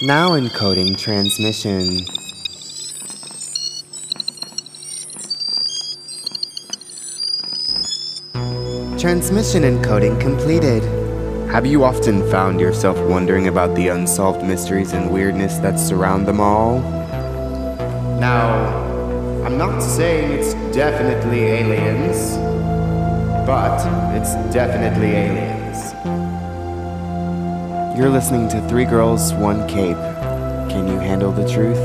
Now encoding transmission. Transmission encoding completed. Have you often found yourself wondering about the unsolved mysteries and weirdness that surround them all? Now, I'm not saying it's definitely aliens, but it's definitely aliens. You're listening to Three Girls, One Cape. Can you handle the truth?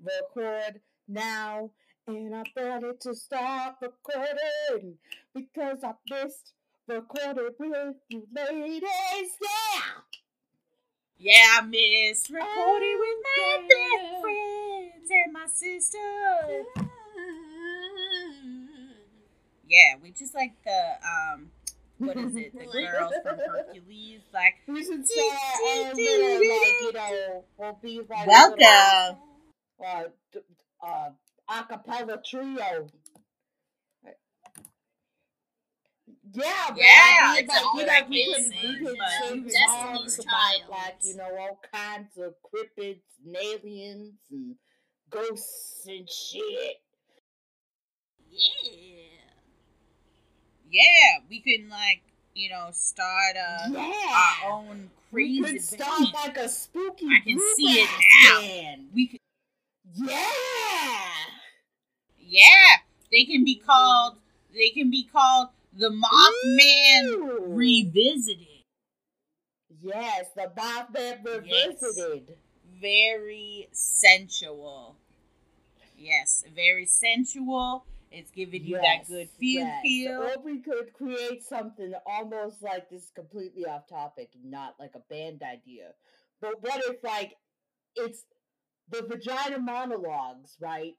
record now. And I started to stop recording because I missed recorded with you ladies. Yeah! Yeah, I miss recording with my Yeah. best friends and my sister. Yeah, we just like the um, what is it? The girls from Hercules, like We should say a little, like, you know, we'll be like a welcome. little, uh, uh, acapella trio. Yeah, but Yeah, I mean, it's like, all you know, I we could, sing, we could but Destiny's Child. about, like, you know, all kinds of cryptids and aliens and ghosts and shit. Yeah. Yeah, we can like you know start a yeah. our own crazy. we could start band. like a spooky I can see it now. band. We could, Yeah. yeah, they can be called. They can be called the Mothman Ooh. Revisited. Yes, the Mothman Yes. revisited. very sensual. Yes, very sensual. It's giving you that good feel yes. feel. Or we could create something almost like this completely off topic, not like a band idea. But what if like it's the vagina monologues, right?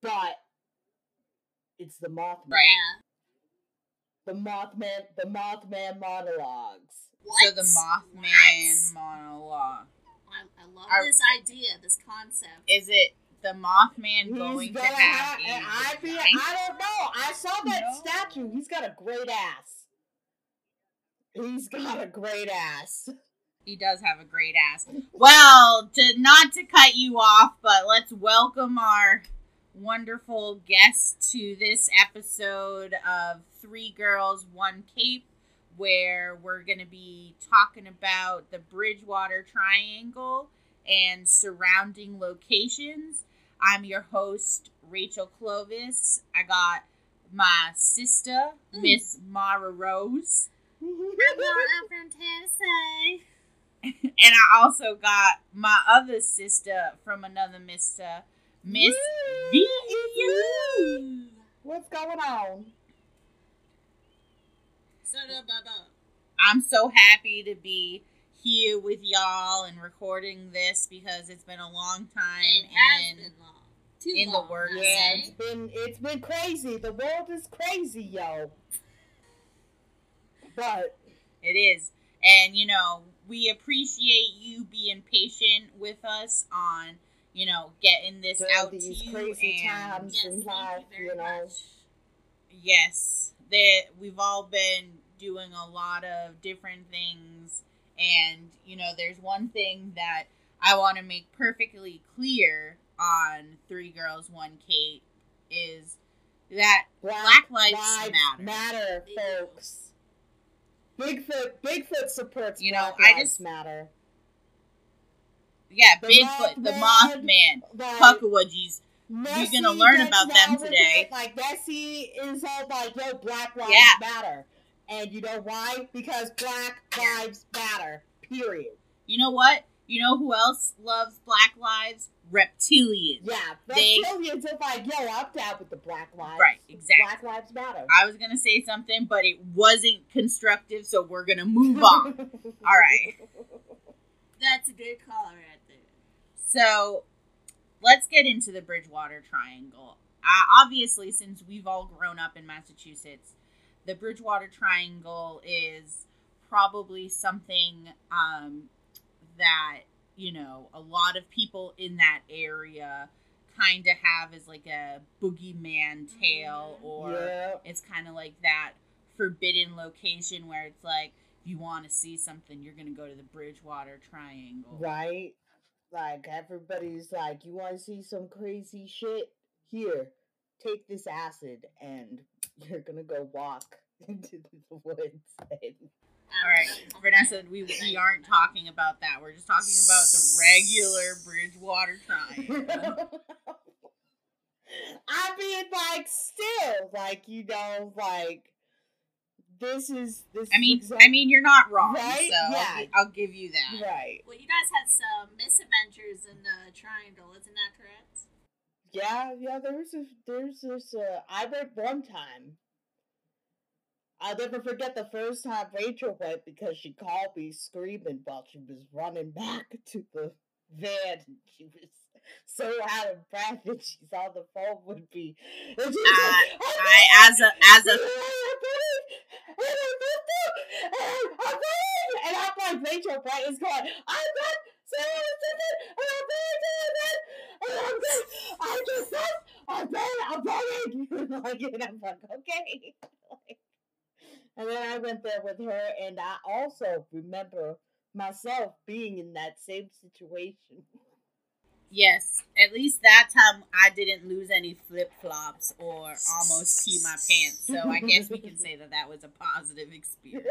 But it's the Mothman. Right. The Mothman the Mothman monologues. What? So the Mothman monologue. I, I love Are- this idea, this concept. Is it the Mothman He's going to have have, a and I vagina? I don't know. I saw that No. statue. He's got a great ass. He's got a great ass. He does have a great ass. Well, to not to cut you off, but let's welcome our wonderful guest to this episode of Three Girls, One Cape, where we're going to be talking about the Bridgewater Triangle and surrounding locations. I'm your host, Rachel Clovis. I got my sister, Mm. Miss Mara Rose. I'm not from Tennessee. and I also got my other sister from another mister, Miss V. What's going on? I'm so happy to be here with y'all and recording this because it's been a long time It has and been long. Too in the long, works. I Yeah, say. it's been it's been crazy. The world is crazy, yo. But it is. And you know, we appreciate you being patient with us on, you know, getting this during out to these you crazy and times Yes, in thank life, you very you know. much. yes that we've all been doing a lot of different things and you know there's one thing that i want to make perfectly clear on three girls one cape is that Black Lives Matter. matter, do. folks. Bigfoot, Bigfoot supports You know, Black I Lives just- Matter. yeah The bigfoot the Mothman, Like, puckawudgies Nessie gonna learn about them today. Like Nessie is all like, "Yo, Black Lives Yeah. Matter," and you know why? Because Black Lives Matter. Period. you know what you know who else loves black lives reptilians Yeah, They- reptilians are like, "Yo, I'm down with the Black Lives." Right, exactly. Black Lives Matter. i was gonna say something but it wasn't constructive so we're gonna move on all right That's a good call right there. So let's get into the Bridgewater Triangle. Uh, obviously, since we've all grown up in Massachusetts, the Bridgewater Triangle is probably something um, that, you know, a lot of people in that area kind of have as like a boogeyman tale Mhm. or it's kind of like that forbidden location where it's like if you want to see something, you're gonna go to the Bridgewater Triangle. Right? Like everybody's like, you want to see some crazy shit? Here, take this acid, and you're gonna go walk into the woods. And All right, Vanessa, we, we aren't talking about that. We're just talking about the regular Bridgewater Triangle. I mean, like, still, like, you know, like, this is this. I mean, is I mean, you're not wrong. Right? So I'll, Yeah. I'll give you that. right? Well, you guys had some misadventures in the triangle, isn't that correct? Yeah, yeah. There's a there's this. Uh, I went one time. I'll never forget the first time Rachel went because she called me screaming while she was running back to the van. And she was so out of breath and she's on the phone with me. And she Uh, like, I as a as a and I'm like Rachel Bright is going, I'm not saying something, and I'm just, I just said, I'm dead, I'm dying. like, and I'm like, okay. Like, and then I went there with her, and I also remember myself being in that same situation. yes, at least that time I didn't lose any flip flops or almost pee my pants. So I guess we can say that that was a positive experience.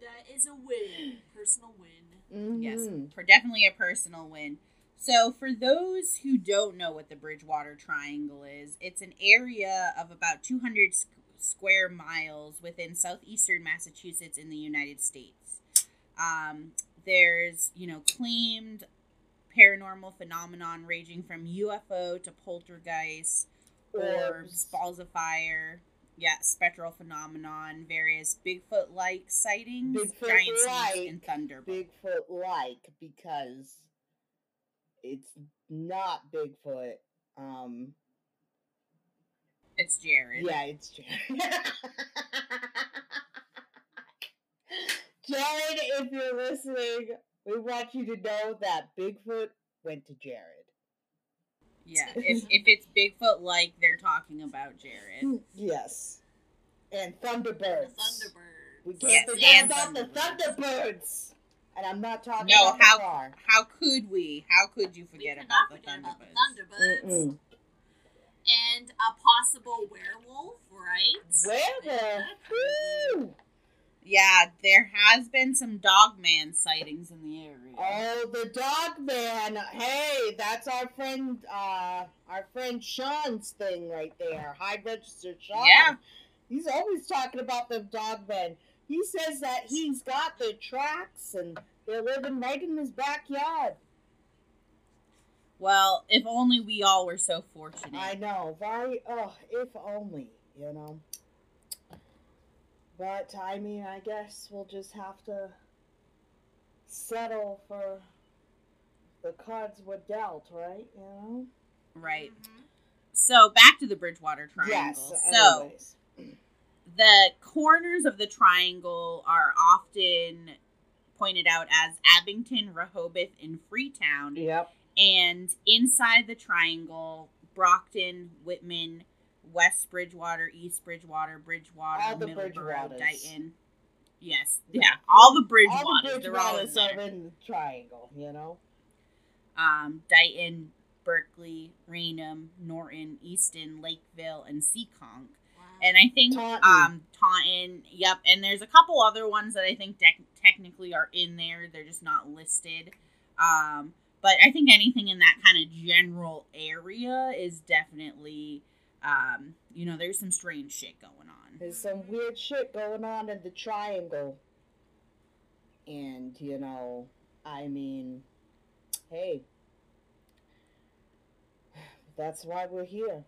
That is a win, personal win. Yes, Mhm. for definitely a personal win. So, for those who don't know what the Bridgewater Triangle is, it's an area of about 200 s- square miles within southeastern Massachusetts in the United States. Um, there's, you know, claimed paranormal phenomenon ranging from UFO to poltergeist, orbs, balls of fire, yeah, spectral phenomenon, various Bigfoot-like sightings, Bigfoot-like. giant snakes, and thunderbolts. Bigfoot like because it's not Bigfoot. Um, It's Jared. yeah, it's Jared. Jared, if you're listening, we want you to know that Bigfoot went to Jared. Yeah, if, if it's Bigfoot like they're talking about Jared. Yes. And The Thunderbirds. Thunderbird. We can't Yes, forget and about the Thunderbirds. Thunderbirds. And I'm not talking No, about how the car. how could we? How could you forget cannot about the forget about the Thunderbirds? Thunderbirds. Mm-mm. And a possible werewolf, right? Werewolf. Yeah, there has been some dogman sightings in the area. Oh, the dog man. Hey, that's our friend, uh, our friend Sean's thing right there. High registered Sean. Yeah. He's always talking about the dog men. He says that he's got the tracks and they're living right in his backyard. Well, if only we all were so fortunate. I know, right? Oh, if only, you know. But I mean, I guess we'll just have to settle for the cards we're dealt, right? You know. Right. Mhm. So back to the Bridgewater Triangle. Yes. so anyways. the corners of the triangle are often pointed out as Abington, Rehoboth, and Freetown. Yep. And inside the triangle, Brockton, Whitman, West Bridgewater, East Bridgewater, Bridgewater, All the Middleborough, Bridgewaters. Dighton. Yes, Yeah. yeah, all the All Bridgewaters. the they're all in Bridgewaters there. in the triangle, you know. Um, Dighton, Berkley, Raynham, Norton, Easton, Lakeville, and Seekonk. Wow. And I think Taunton. um Taunton, yep, and there's a couple other ones that I think tec- technically are in there. They're just not listed. Um, but I think anything in that kind of general area is definitely um, you know, there's some strange shit going on. There's some weird shit going on in the triangle. And, you know, I mean, hey, that's why we're here.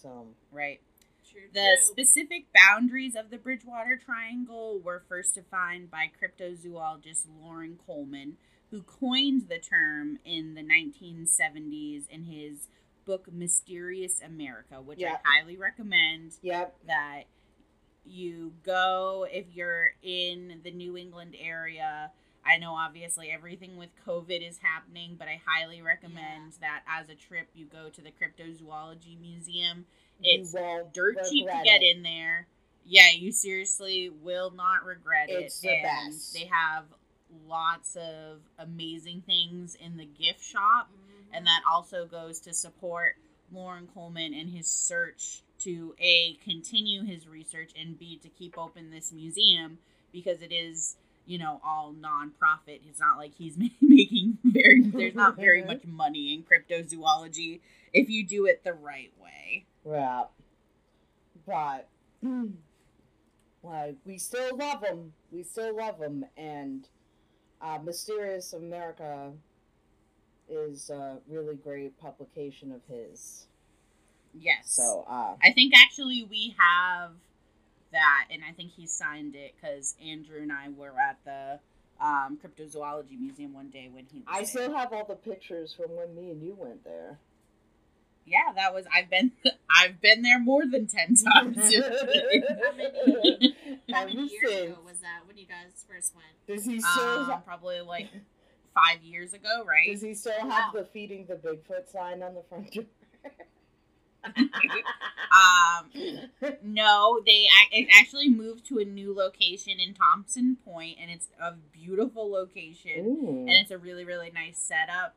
So, Right. True, The true. specific boundaries of the Bridgewater Triangle were first defined by cryptozoologist Loren Coleman, who coined the term in the 1970s in his book Mysterious America, which Yeah. I highly recommend yep. that you go if you're in the New England area. I know obviously everything with COVID is happening, but I highly recommend that as a trip you go to the Cryptozoology Museum. It's dirt cheap to get it. in there. Yeah, you seriously will not regret It's it. the and best. They have lots of amazing things in the gift shop, mm-hmm. and that also goes to support Loren Coleman and his search to a continue his research and b to keep open this museum because it is you know all nonprofit. It's not like he's making very there's not very mm-hmm. much money in cryptozoology if you do it the right way. Yeah. But, like, we still love him. We still love him. And uh, Mysterious America is a really great publication of his. Yes. So, uh, I think actually we have that, and I think he signed it because Andrew and I were at the um, cryptozoology museum one day when he. I there. still have all the pictures from when me and you went there. Yeah, that was. I've been. I've been there more than ten times. How many, how many years since. ago was that when you guys first went? Does he still? um, probably like five years ago, right? does he still Wow. have the feeding the Bigfoot sign on the front door? Um, no, they ac- it actually moved to a new location in Thompson Point, and it's a beautiful location. Ooh. and it's a really really nice setup.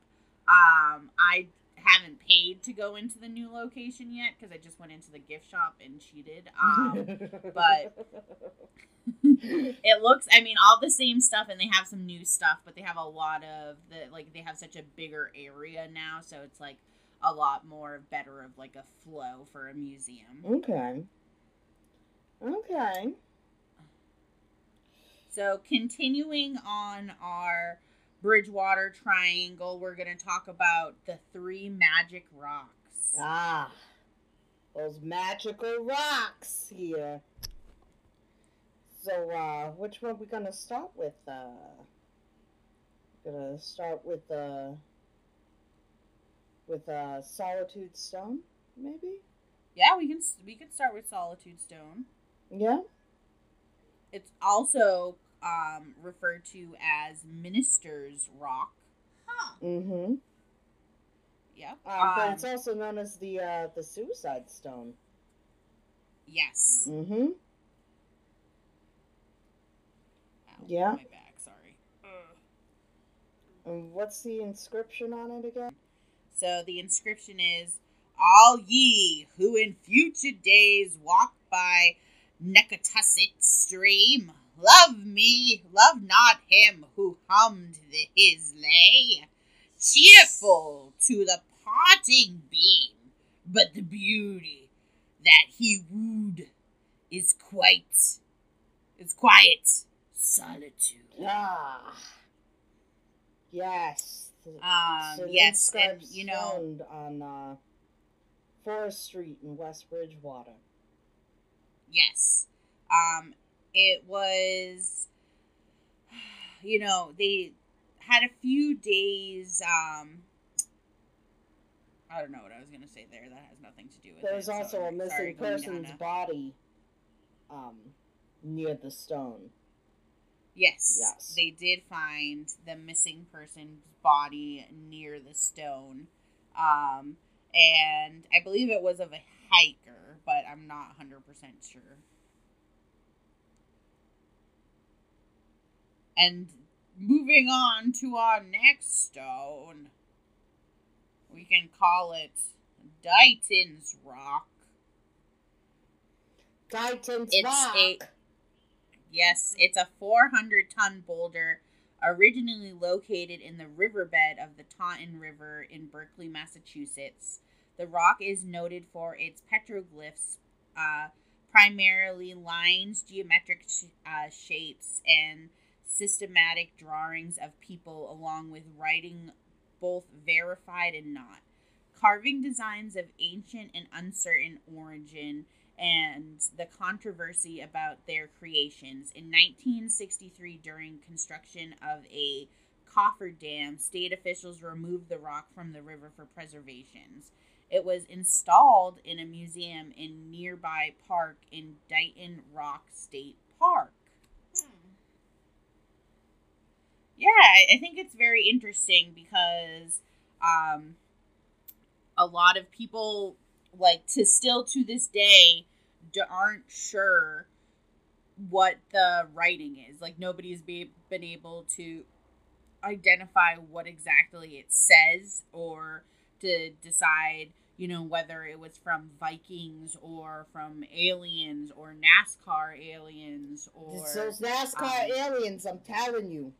Um, I haven't paid to go into the new location yet because I just went into the gift shop and cheated. Um, but- it looks, I mean, all the same stuff, and they have some new stuff, but they have a lot of the like they have such a bigger area now, so it's like a lot more better of like a flow for a museum. okay. Okay. So, continuing on our Bridgewater Triangle, we're going to talk about the three magic rocks. Ah, those magical rocks here. So, uh, which one we gonna start with? Uh, gonna start with uh, with uh, Solitude Stone, maybe? Yeah, we can we could start with Solitude Stone. Yeah. It's also um, referred to as Minister's Rock. Huh. Mm-hmm. Yeah. Uh, but Um, it's also known as the uh, the Suicide Stone. yes. Mm-hmm. Ow, Yeah. My back. Sorry. And what's the inscription on it again? So the inscription is All ye who in future days walk by Necatusset stream, love me, love not him who hummed the, his lay. Cheerful to the parting beam, but the beauty that he wooed is quite, is quiet solitude. Ah. Yes. Um, So yes, and you know, on uh, Forest Street in West Bridgewater. Yes. Um, it was, you know, they had a few days. Um, I don't know what I was gonna say there. That has nothing to do with There's it. so also a I'm missing sorry, going person's a- body um, near the stone. Yes. Yes. They did find the missing person's body near the stone. Um, and I believe it was of a hiker, but I'm not 100% sure. And moving on to our next stone, we can call it Dighton's Rock. Titan's It's Rock. a- Yes, it's a 400 ton boulder originally located in the riverbed of the Taunton River in Berkley, Massachusetts. The rock is noted for its petroglyphs, uh, primarily lines, geometric sh- uh, shapes, and systematic drawings of people, along with writing both verified and not. Carving designs of ancient and uncertain origin and the controversy about their creations. In 1963, during construction of a cofferdam, state officials removed the rock from the river for preservations. It was installed in a museum in nearby park in Dighton Rock State Park. Hmm. Yeah, I think it's very interesting because um, a lot of people like to still to this day aren't sure what the writing is. Like nobody's be, been able to identify what exactly it says or to decide, you know, whether it was from Vikings or from aliens or NASCAR aliens or those NASCAR um, aliens, I'm telling you.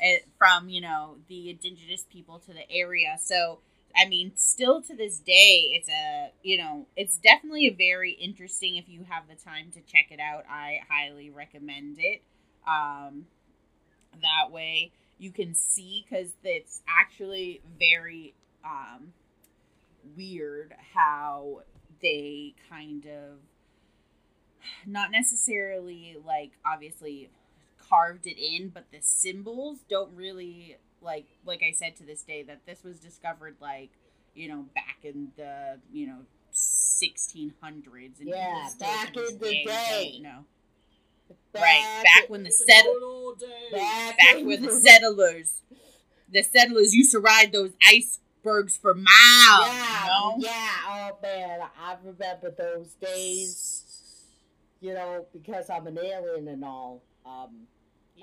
It, from you know the indigenous people to the area. So i mean still to this day it's a you know it's definitely a very interesting if you have the time to check it out. I highly recommend it. Um that way you can see because it's actually very um weird how they kind of not necessarily like obviously carved it in, but the symbols don't really like like I said to this day that this was discovered like you know back in the you know 1600s and Yeah, back in the day. don't know. right back when the settle Good back, back where the settlers the settlers used to ride those icebergs for miles Yeah, you know? yeah. Oh man, I remember those days. You know, because I'm an alien and all, um,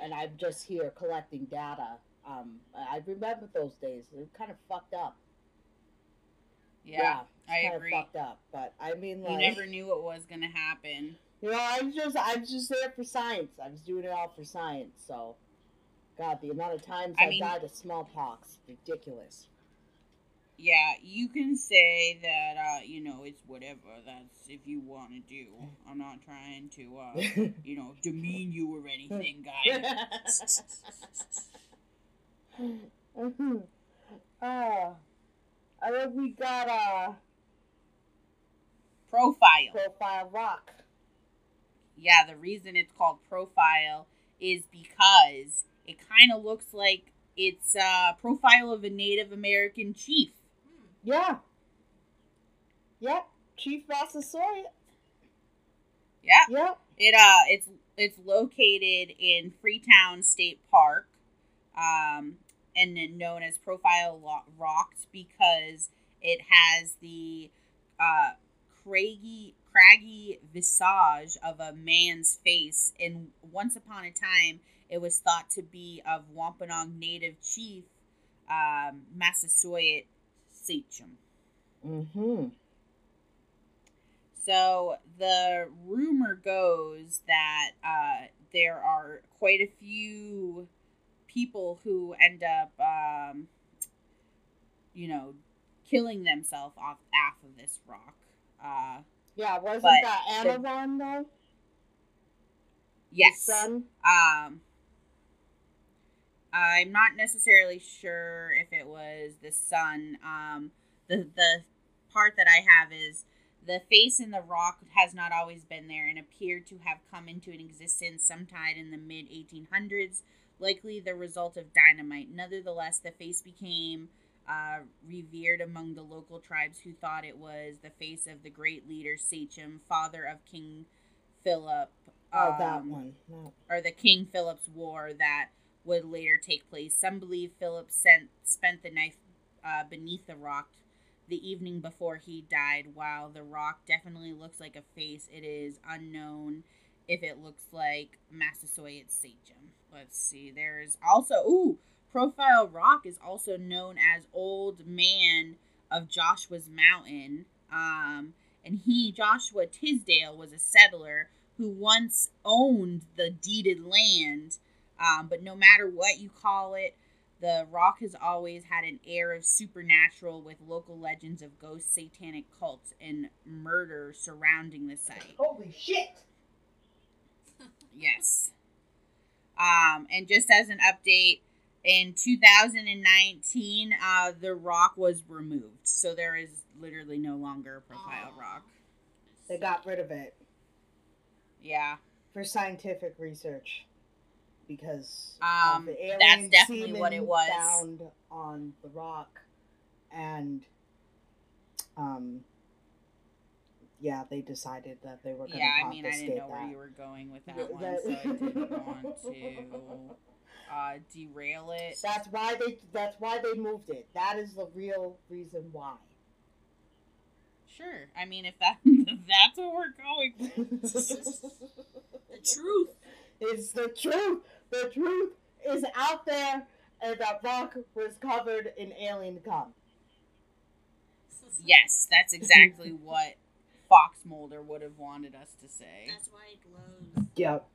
and I'm just here collecting data. Um, I remember those days. They're kind of fucked up. yeah, I kind agree. Of fucked up, but I mean, like, you never knew what was gonna happen You know, I'm just, I'm just there for science. I was doing it all for science. So, God, the amount of times I I, mean- died of smallpox, ridiculous. Yeah, you can say that uh, you know it's whatever. That's if you want to do. I'm not trying to uh, you know demean you or anything, guys. mm-hmm. uh, I think we got a Profile. profile rock. Yeah, the reason it's called profile is because it kind of looks like it's a profile of a Native American chief. Yeah. Yep. Chief Massasoit. Yeah, Yep. it uh, it's it's located in Freetown State Park, um, and known as Profile Rocks because it has the uh, craggy craggy visage of a man's face and once upon a time it was thought to be of wampanoag native chief um, massasoit sachem Mm-hmm. so the rumor goes that uh, there are quite a few people who end up um, you know killing themselves off half of this rock uh, Yeah, wasn't that the- Amazon though? yes Um, I'm not necessarily sure if it was the sun. Um, the the part that I have is the face in the rock has not always been there and appeared to have come into an existence sometime in the mid 1800s, likely the result of dynamite. Nevertheless, the face became uh, revered among the local tribes who thought it was the face of the great leader Sachem, father of King Philip. Oh, that um, one. No. or the King Philip's War that would later take place. Some believe Philip sent, spent the knife uh, beneath the rock the evening before he died. While the rock definitely looks like a face, it is unknown if it looks like Massasoit Sachem. Let's see. There is also ooh Profile Rock is also known as Old Man of Joshua's Mountain. Um, and he Joshua Tisdale was a settler who once owned the deeded land. Um, but no matter what you call it, the rock has always had an air of supernatural with local legends of ghosts, satanic cults, and murder surrounding the site. Holy shit! Yes. Um, and just as an update, in 2019, uh, the rock was removed. So there is literally no longer a profile Aw. rock. They got rid of it Yeah. for scientific research because Um, of the that's alien definitely what it was. found on the rock, and um, yeah, they decided that they were going to Yeah, I mean, I didn't know that. where you were going with that one, that- so I didn't want to uh, derail it. That's why they. That's why they moved it. That is the real reason why. Sure. I mean, if that if that's what we're going with. The truth. It's the truth. The truth is out there, and that rock was covered in alien cum. Yes, that's exactly what Fox Mulder would have wanted us to say. That's why it glows. Yep.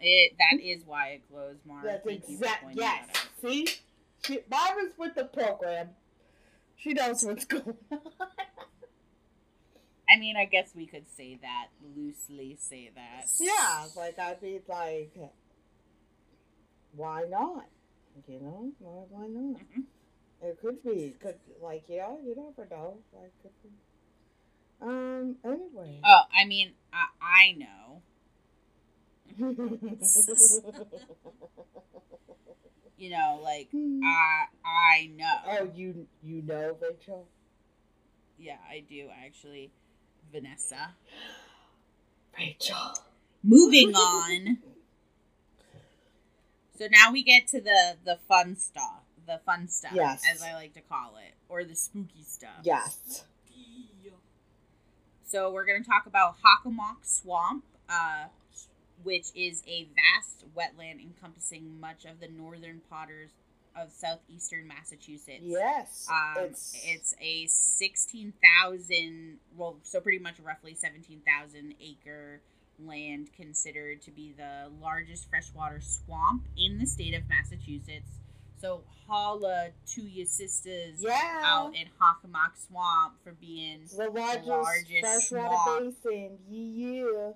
It that is why it glows, Mark. That's Thank you exact. Yes. that. See, she, Barbara's with the program. She knows what's going on. I mean, I guess we could say that loosely. Say that. yeah, like I'd be like, why not? You know, why, why not? Mhm. It could be, could like yeah, you never know. Like, could be. um. Anyway. Oh, I mean, I, I know. You know, like I I know. oh, you you know, Rachel. Yeah, I do actually. Vanessa. Rachel. Moving on. So now we get to the the fun stuff, the fun stuff, Yes. as I like to call it, or the spooky stuff. Yes. So we're going to talk about Hockomock Swamp, uh, which is a vast wetland encompassing much of the northern Potters of southeastern Massachusetts. Yes. Um, it's it's a 16,000, well, so pretty much roughly 17,000 acre land considered to be the largest freshwater swamp in the state of Massachusetts. So holla to your sisters yeah. out in Hockomock Swamp for being the largest, largest freshwater swamp. basin. Yeah.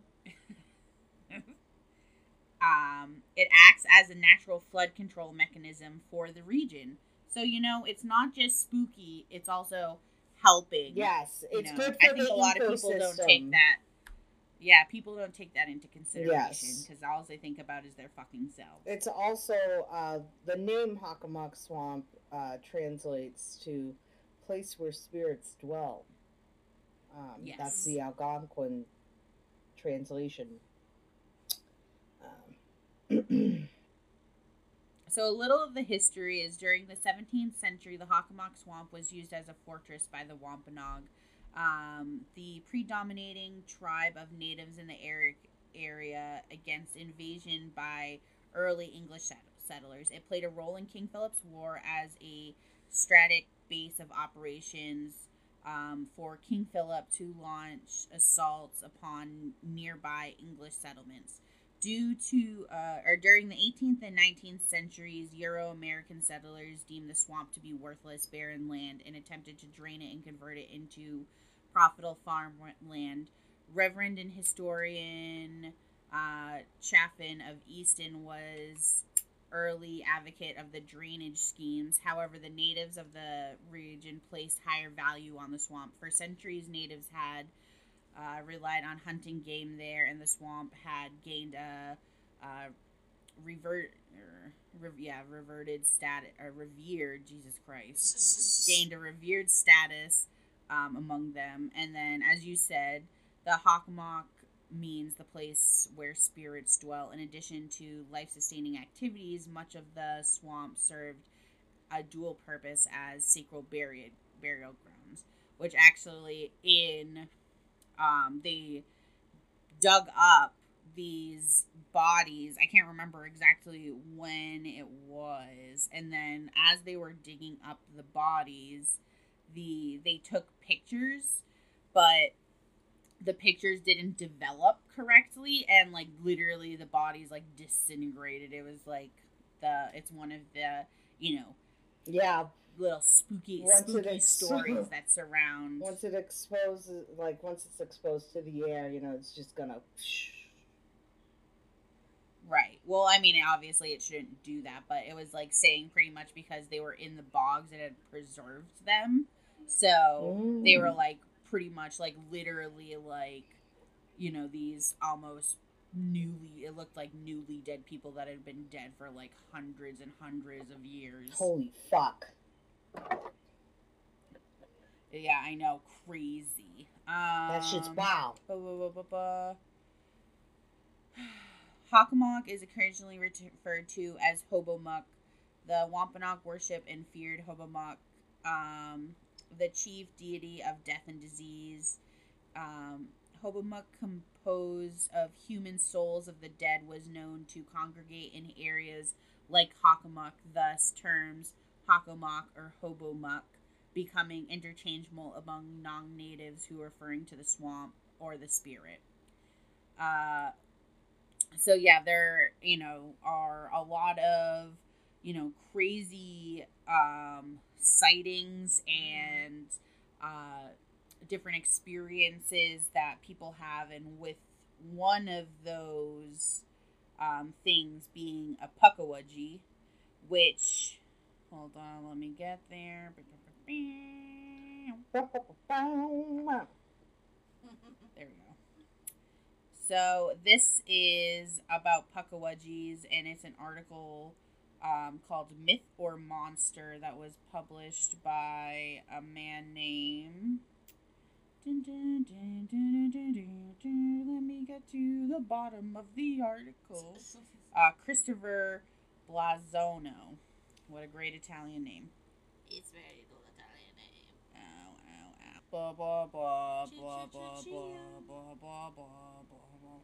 Um, it acts as a natural flood control mechanism for the region. So you know, it's not just spooky; it's also helping. Yes, you it's know. good for I think the a lot of people don't take ecosystem. that. Yeah, people don't take that into consideration Yes. because all they think about is their fucking selves. It's also uh, the name Hockomock Swamp uh, translates to place where spirits dwell. Um, Yes. That's the Algonquin translation. So a little of the history is during the 17th century, the Hockomock Swamp was used as a fortress by the Wampanoag, um, the predominating tribe of natives in the area, area against invasion by early English settlers. It played a role in King Philip's War as a strategic base of operations um, for King Philip to launch assaults upon nearby English settlements. Due to, uh, or during the 18th and 19th centuries, Euro American settlers deemed the swamp to be worthless, barren land and attempted to drain it and convert it into profitable farmland. Reverend and historian uh, Chaffin of Easton was early advocate of the drainage schemes. However, the natives of the region placed higher value on the swamp. For centuries, natives had uh, relied on hunting game there, and the swamp had gained a, uh revert, rev- yeah, reverted status, or revered, Jesus Christ, gained a revered status um, among them. And then, as you said, the Hockomock means the place where spirits dwell. In addition to life sustaining activities, much of the swamp served a dual purpose as sacred burial, burial grounds, which actually, in um, they dug up these bodies. I can't remember exactly when it was. And then as they were digging up the bodies, the they took pictures, but the pictures didn't develop correctly and like literally the bodies like disintegrated. It was like the it's one of the, you know, yeah, little spooky Once spooky ex- stories that surround once it exposes, like once it's exposed to the air, you know, it's just gonna. Right. Well, I mean, obviously it shouldn't do that, but it was like saying pretty much because they were in the bogs, it had preserved them. So they were Mm. like pretty much like literally like, you know, these almost newly, it looked like newly dead people that had been dead for like hundreds and hundreds of years. Holy fuck! Yeah, I know. Crazy. Um, That shit's wow. Ba, ba, ba, ba, ba. Hockomock is occasionally referred to as Hobomuck. The Wampanoag worship and feared Hobomuck, um, the chief deity of death and disease. Um, Hobomuk, composed of human souls of the dead, was known to congregate in areas like Hockomock, thus terms Hockomock or Hobomuk becoming interchangeable among non natives who are referring to the swamp or the spirit. Uh, so yeah, there you know are a lot of you know crazy um, sightings and uh, different experiences that people have, and with one of those um, things being a puckawudgie, which hold on, let me get there. There we go. So this is about puckawudgies, and it's an article um, called "Myth or Monster" that was published by a man named. Let me get to the bottom of the article. Uh, Christopher Balzano. What a great Italian name. it's very good Italian name. Ow, ow, ow. Blah, blah, blah, blah, blah, blah, blah, blah, blah, blah, blah.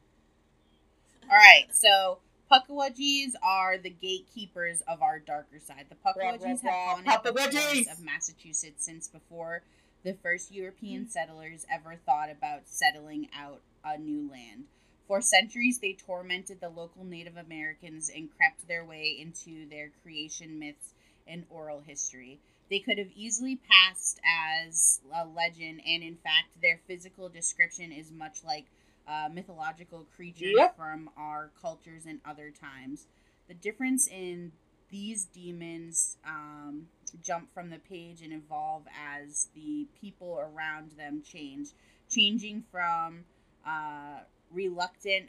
All right, so Puckawudgies are the gatekeepers of our darker side. The Puckawudgies have Rah, rah, haunted the Puckawudgies! forests of Massachusetts since before the first European mm-hmm. settlers ever thought about settling out a new land. For centuries, they tormented the local Native Americans and crept their way into their creation myths and oral history. They could have easily passed as a legend, and in fact, their physical description is much like uh, mythological creatures Yep. from our cultures and other times. The difference in these demons um, jump from the page and evolve as the people around them change, changing from uh, reluctant.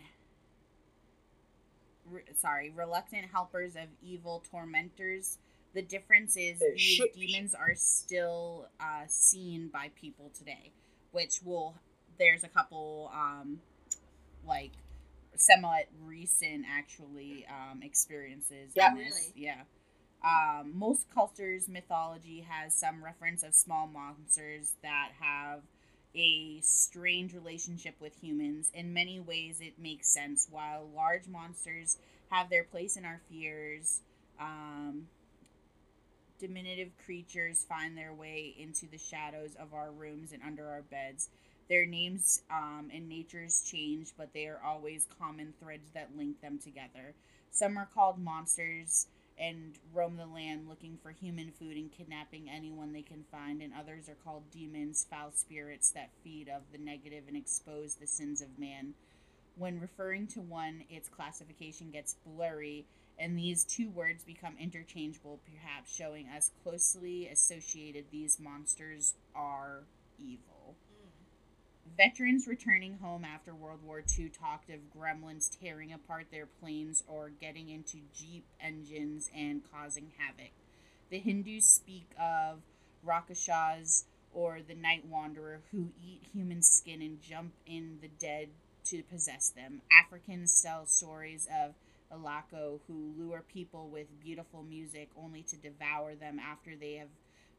Re- sorry, reluctant helpers of evil tormentors. The difference is They're these shit- demons are still uh, seen by people today, which will. There's a couple um, like somewhat recent actually um, experiences. Yeah. in this. Really? Yeah. Um, most cultures' mythology has some reference of small monsters that have a strange relationship with humans. In many ways, it makes sense. While large monsters have their place in our fears, um, diminutive creatures find their way into the shadows of our rooms and under our beds. Their names um, and natures change, but they are always common threads that link them together. Some are called monsters and roam the land looking for human food and kidnapping anyone they can find, and others are called demons, foul spirits that feed of the negative and expose the sins of man. When referring to one, its classification gets blurry, and these two words become interchangeable, perhaps showing us closely associated these monsters are evil. Veterans returning home after World War II talked of gremlins tearing apart their planes or getting into Jeep engines and causing havoc. The Hindus speak of Rakshas or the Night Wanderer who eat human skin and jump in the dead to possess them. Africans tell stories of Alako who lure people with beautiful music only to devour them after they have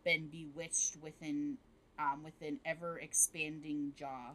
been bewitched within um, with an ever expanding jaw.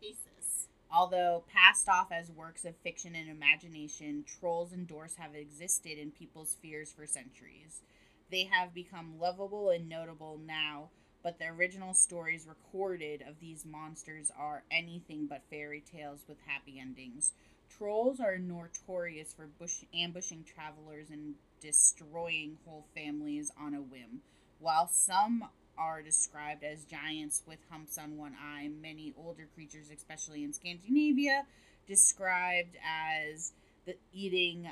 Jesus. Although passed off as works of fiction and imagination, trolls and dwarfs have existed in people's fears for centuries. They have become lovable and notable now, but the original stories recorded of these monsters are anything but fairy tales with happy endings. Trolls are notorious for bush- ambushing travelers and destroying whole families on a whim. While some are described as giants with humps on one eye. Many older creatures, especially in Scandinavia, described as the eating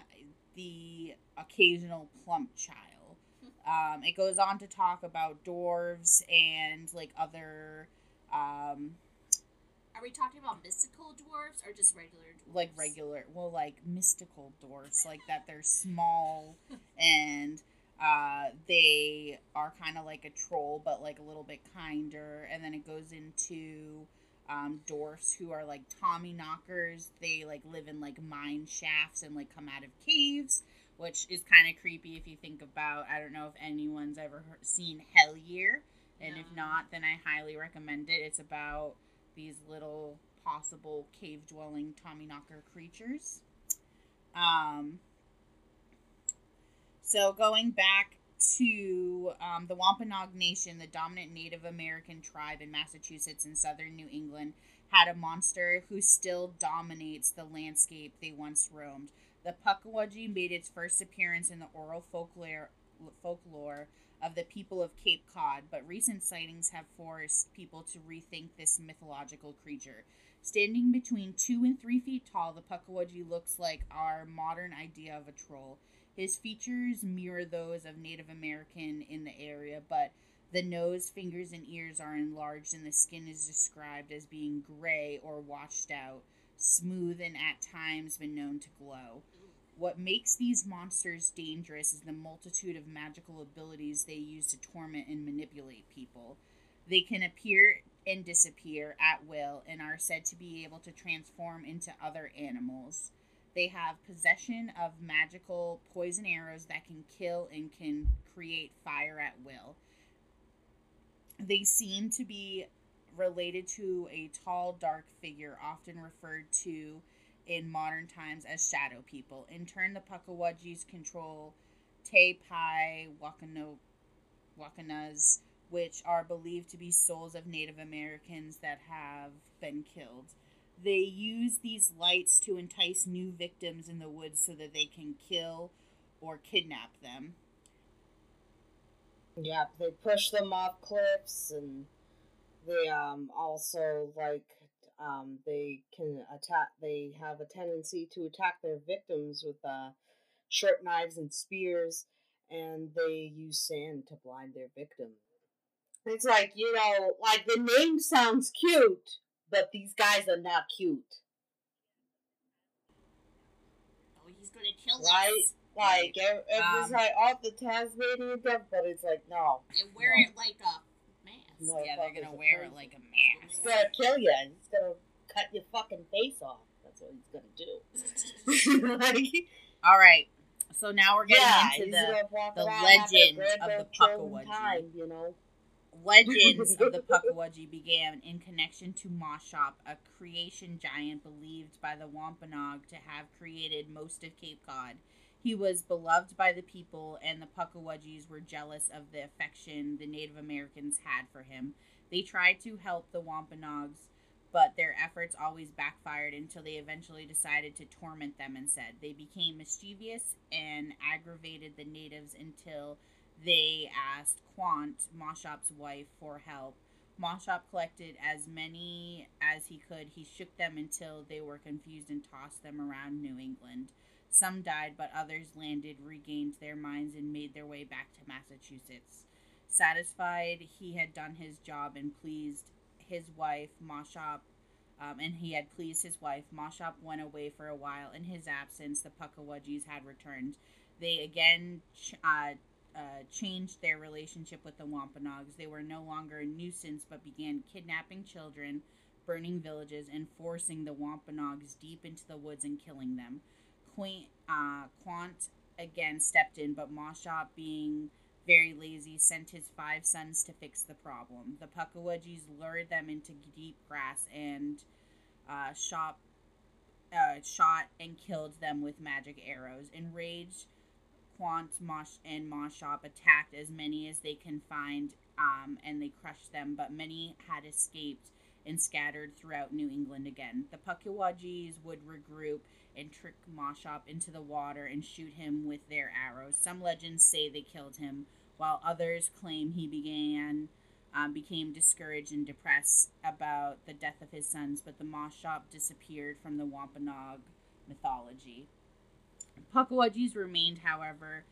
the occasional plump child. Um, it goes on to talk about dwarves and like other um, Are we talking about mystical dwarves or just regular dwarfs? like regular well like mystical dwarves, like that they're small and uh, they are kind of like a troll but like a little bit kinder. And then it goes into um, dwarfs who are like tommy knockers. They like live in like mine shafts and like come out of caves which is kind of creepy if you think about i don't know if anyone's ever heard, seen hell year and if not then i highly recommend it. It's about these little possible cave dwelling Tommy knocker creatures. Um, so going back to um, the Wampanoag Nation, the dominant Native American tribe in Massachusetts and southern New England, had a monster who still dominates the landscape they once roamed. The Puckwudgie made its first appearance in the oral folklore, folklore of the people of Cape Cod, but recent sightings have forced people to rethink this mythological creature. Standing between two and three feet tall, the Puckwudgie looks like our modern idea of a troll. His features mirror those of Native American in the area, but the nose, fingers, and ears are enlarged, and the skin is described as being gray or washed out, smooth, and at times been known to glow. What makes these monsters dangerous is the multitude of magical abilities they use to torment and manipulate people. They can appear and disappear at will and are said to be able to transform into other animals. They have possession of magical poison arrows that can kill and can create fire at will. They seem to be related to a tall, dark figure, often referred to in modern times as shadow people. In turn, the Puckwudgies control Te Pai Wakano, Wakanas, which are believed to be souls of Native Americans that have been killed. They use these lights to entice new victims in the woods so that they can kill or kidnap them. Yeah, they push them off cliffs and they um also like um, they can attack. They have a tendency to attack their victims with uh, sharp knives and spears, and they use sand to blind their victim. It's like you know, like the name sounds cute, but these guys are not cute. Oh, he's gonna kill right? us. Like it, it was Um, like off the Tasmanian death, but it's like no, And wear No. it like a mask. No. Yeah, they're gonna are wear it like a mask. he's mask. gonna kill you. He's gonna cut your fucking face off. That's what he's gonna do. like, All right, so now we're getting yeah, into the gonna the around having a legend of the grandchildren Puckwudgie. Time, you know. Legends of the Puckwudgie began in connection to Moshop, a creation giant believed by the Wampanoag to have created most of Cape Cod. He was beloved by the people, and the Puckwudgies were jealous of the affection the Native Americans had for him. They tried to help the Wampanoags, but their efforts always backfired until they eventually decided to torment them instead. They became mischievous and aggravated the natives until they asked Quant, Moshop's wife, for help. Moshop collected as many as he could. He shook them until they were confused and tossed them around New England. Some died, but others landed, regained their minds, and made their way back to Massachusetts. Satisfied he had done his job and pleased his wife, Moshop, um, and he had pleased his wife, Moshop went away for a while. In his absence, the Puckwudgies had returned. They again ch- uh, uh, changed their relationship with the Wampanoags. They were no longer a nuisance, but began kidnapping children, burning villages, and forcing the Wampanoags deep into the woods and killing them. Quaint, uh, Quant again stepped in, but Moshop, being very lazy, sent his five sons to fix the problem. The Puckwudgies lured them into deep grass and uh, shot, uh, shot and killed them with magic arrows. Enraged, Quant Mosh and Moshop attacked as many as they can find, um, and they crushed them. But many had escaped and scattered throughout New England again. The Puckwudgies would regroup and trick Moshop into the water and shoot him with their arrows. Some legends say they killed him, while others claim he began um, became discouraged and depressed about the death of his sons. But the Moshop disappeared from the Wampanoag mythology. Puckwudgies remained, however,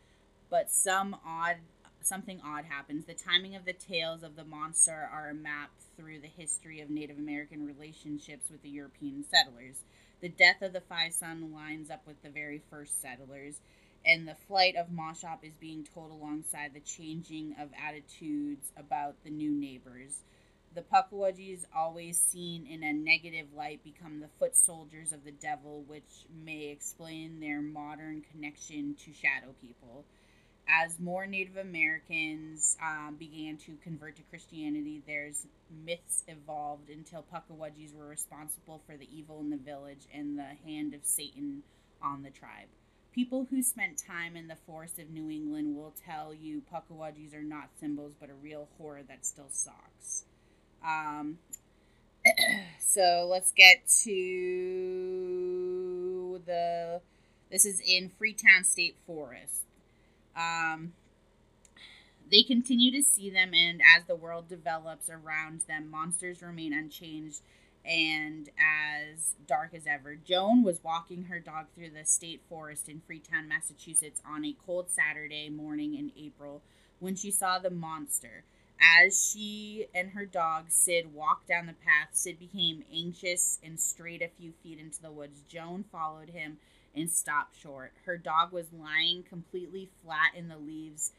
but some odd something odd happens. The timing of the tales of the monster are a map through the history of Native American relationships with the European settlers. The death of the five son lines up with the very first settlers, and the flight of Moshop is being told alongside the changing of attitudes about the new neighbors. The Puckwudgies, always seen in a negative light, become the foot soldiers of the devil, which may explain their modern connection to shadow people. as more Native Americans um, began to convert to Christianity, there's myths evolved until Puckwudgies were responsible for the evil in the village and the hand of Satan on the tribe. People who spent time in the forest of New England will tell you Puckwudgies are not symbols, but a real horror that still stalks. Um, so let's get to the. This is in Freetown State Forest. Um, they continue to see them, and as the world develops around them, monsters remain unchanged and as dark as ever. Joan was walking her dog through the state forest in Freetown, Massachusetts on a cold Saturday morning in April when she saw the monster. As she and her dog, Sid, walked down the path, Sid became anxious and strayed a few feet into the woods. Joan followed him and stopped short. Her dog was lying completely flat in the leaves,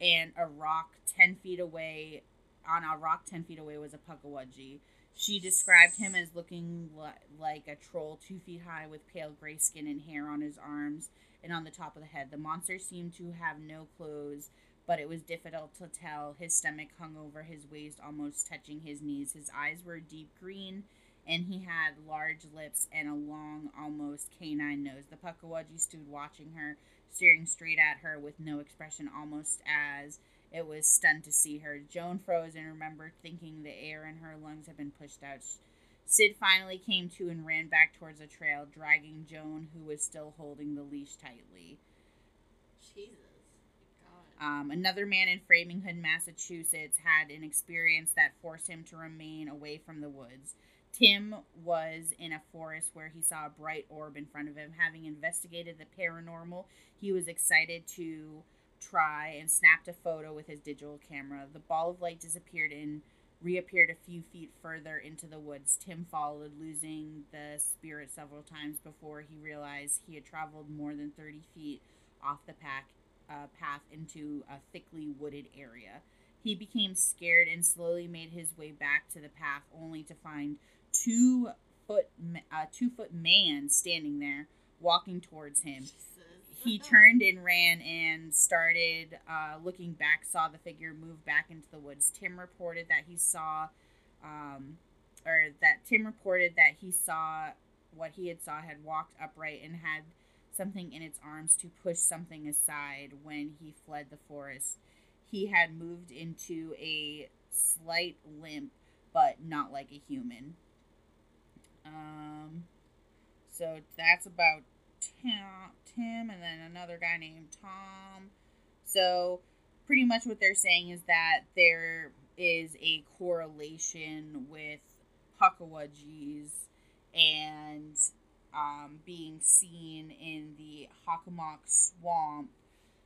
and a rock 10 feet away, on a rock 10 feet away, was a puckwudgie. She described him as looking li- like a troll two feet high with pale gray skin and hair on his arms and on the top of the head. The monster seemed to have no clothes, but it was difficult to tell. His stomach hung over his waist, almost touching his knees. His eyes were deep green, and he had large lips and a long, almost canine nose. The Puckwudgie stood watching her, staring straight at her with no expression, almost as it was stunned to see her. Joan froze and remembered thinking the air in her lungs had been pushed out. Sid finally came to and ran back towards the trail, dragging Joan, who was still holding the leash tightly. Jesus. Um, another man in Framingham, Massachusetts, had an experience that forced him to remain away from the woods. Tim was in a forest where he saw a bright orb in front of him. Having investigated the paranormal, he was excited to try and snapped a photo with his digital camera. The ball of light disappeared and reappeared a few feet further into the woods. Tim followed, losing the spirit several times before he realized he had traveled more than 30 feet off the pack, uh, path into a thickly wooded area. He became scared and slowly made his way back to the path, only to find two foot a uh, two foot man standing there, walking towards him. He turned and ran and started uh, looking back, saw the figure move back into the woods. Tim reported that he saw, um, or that Tim reported that he saw what he had saw had walked upright and had something in its arms to push something aside when he fled the forest. He had moved into a slight limp, but not like a human. Um, so that's about Tim, and then another guy named Tom. So pretty much what they're saying is that there is a correlation with Puckwudgies and um, being seen in the Hockomock Swamp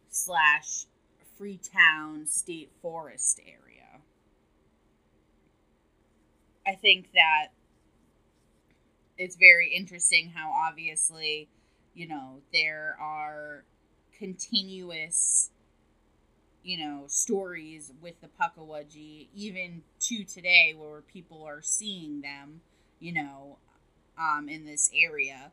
slash Freetown State Forest area. I think that it's very interesting how obviously, you know, there are continuous, you know, stories with the Puckwudgie, even to today, where people are seeing them, you know, um, in this area.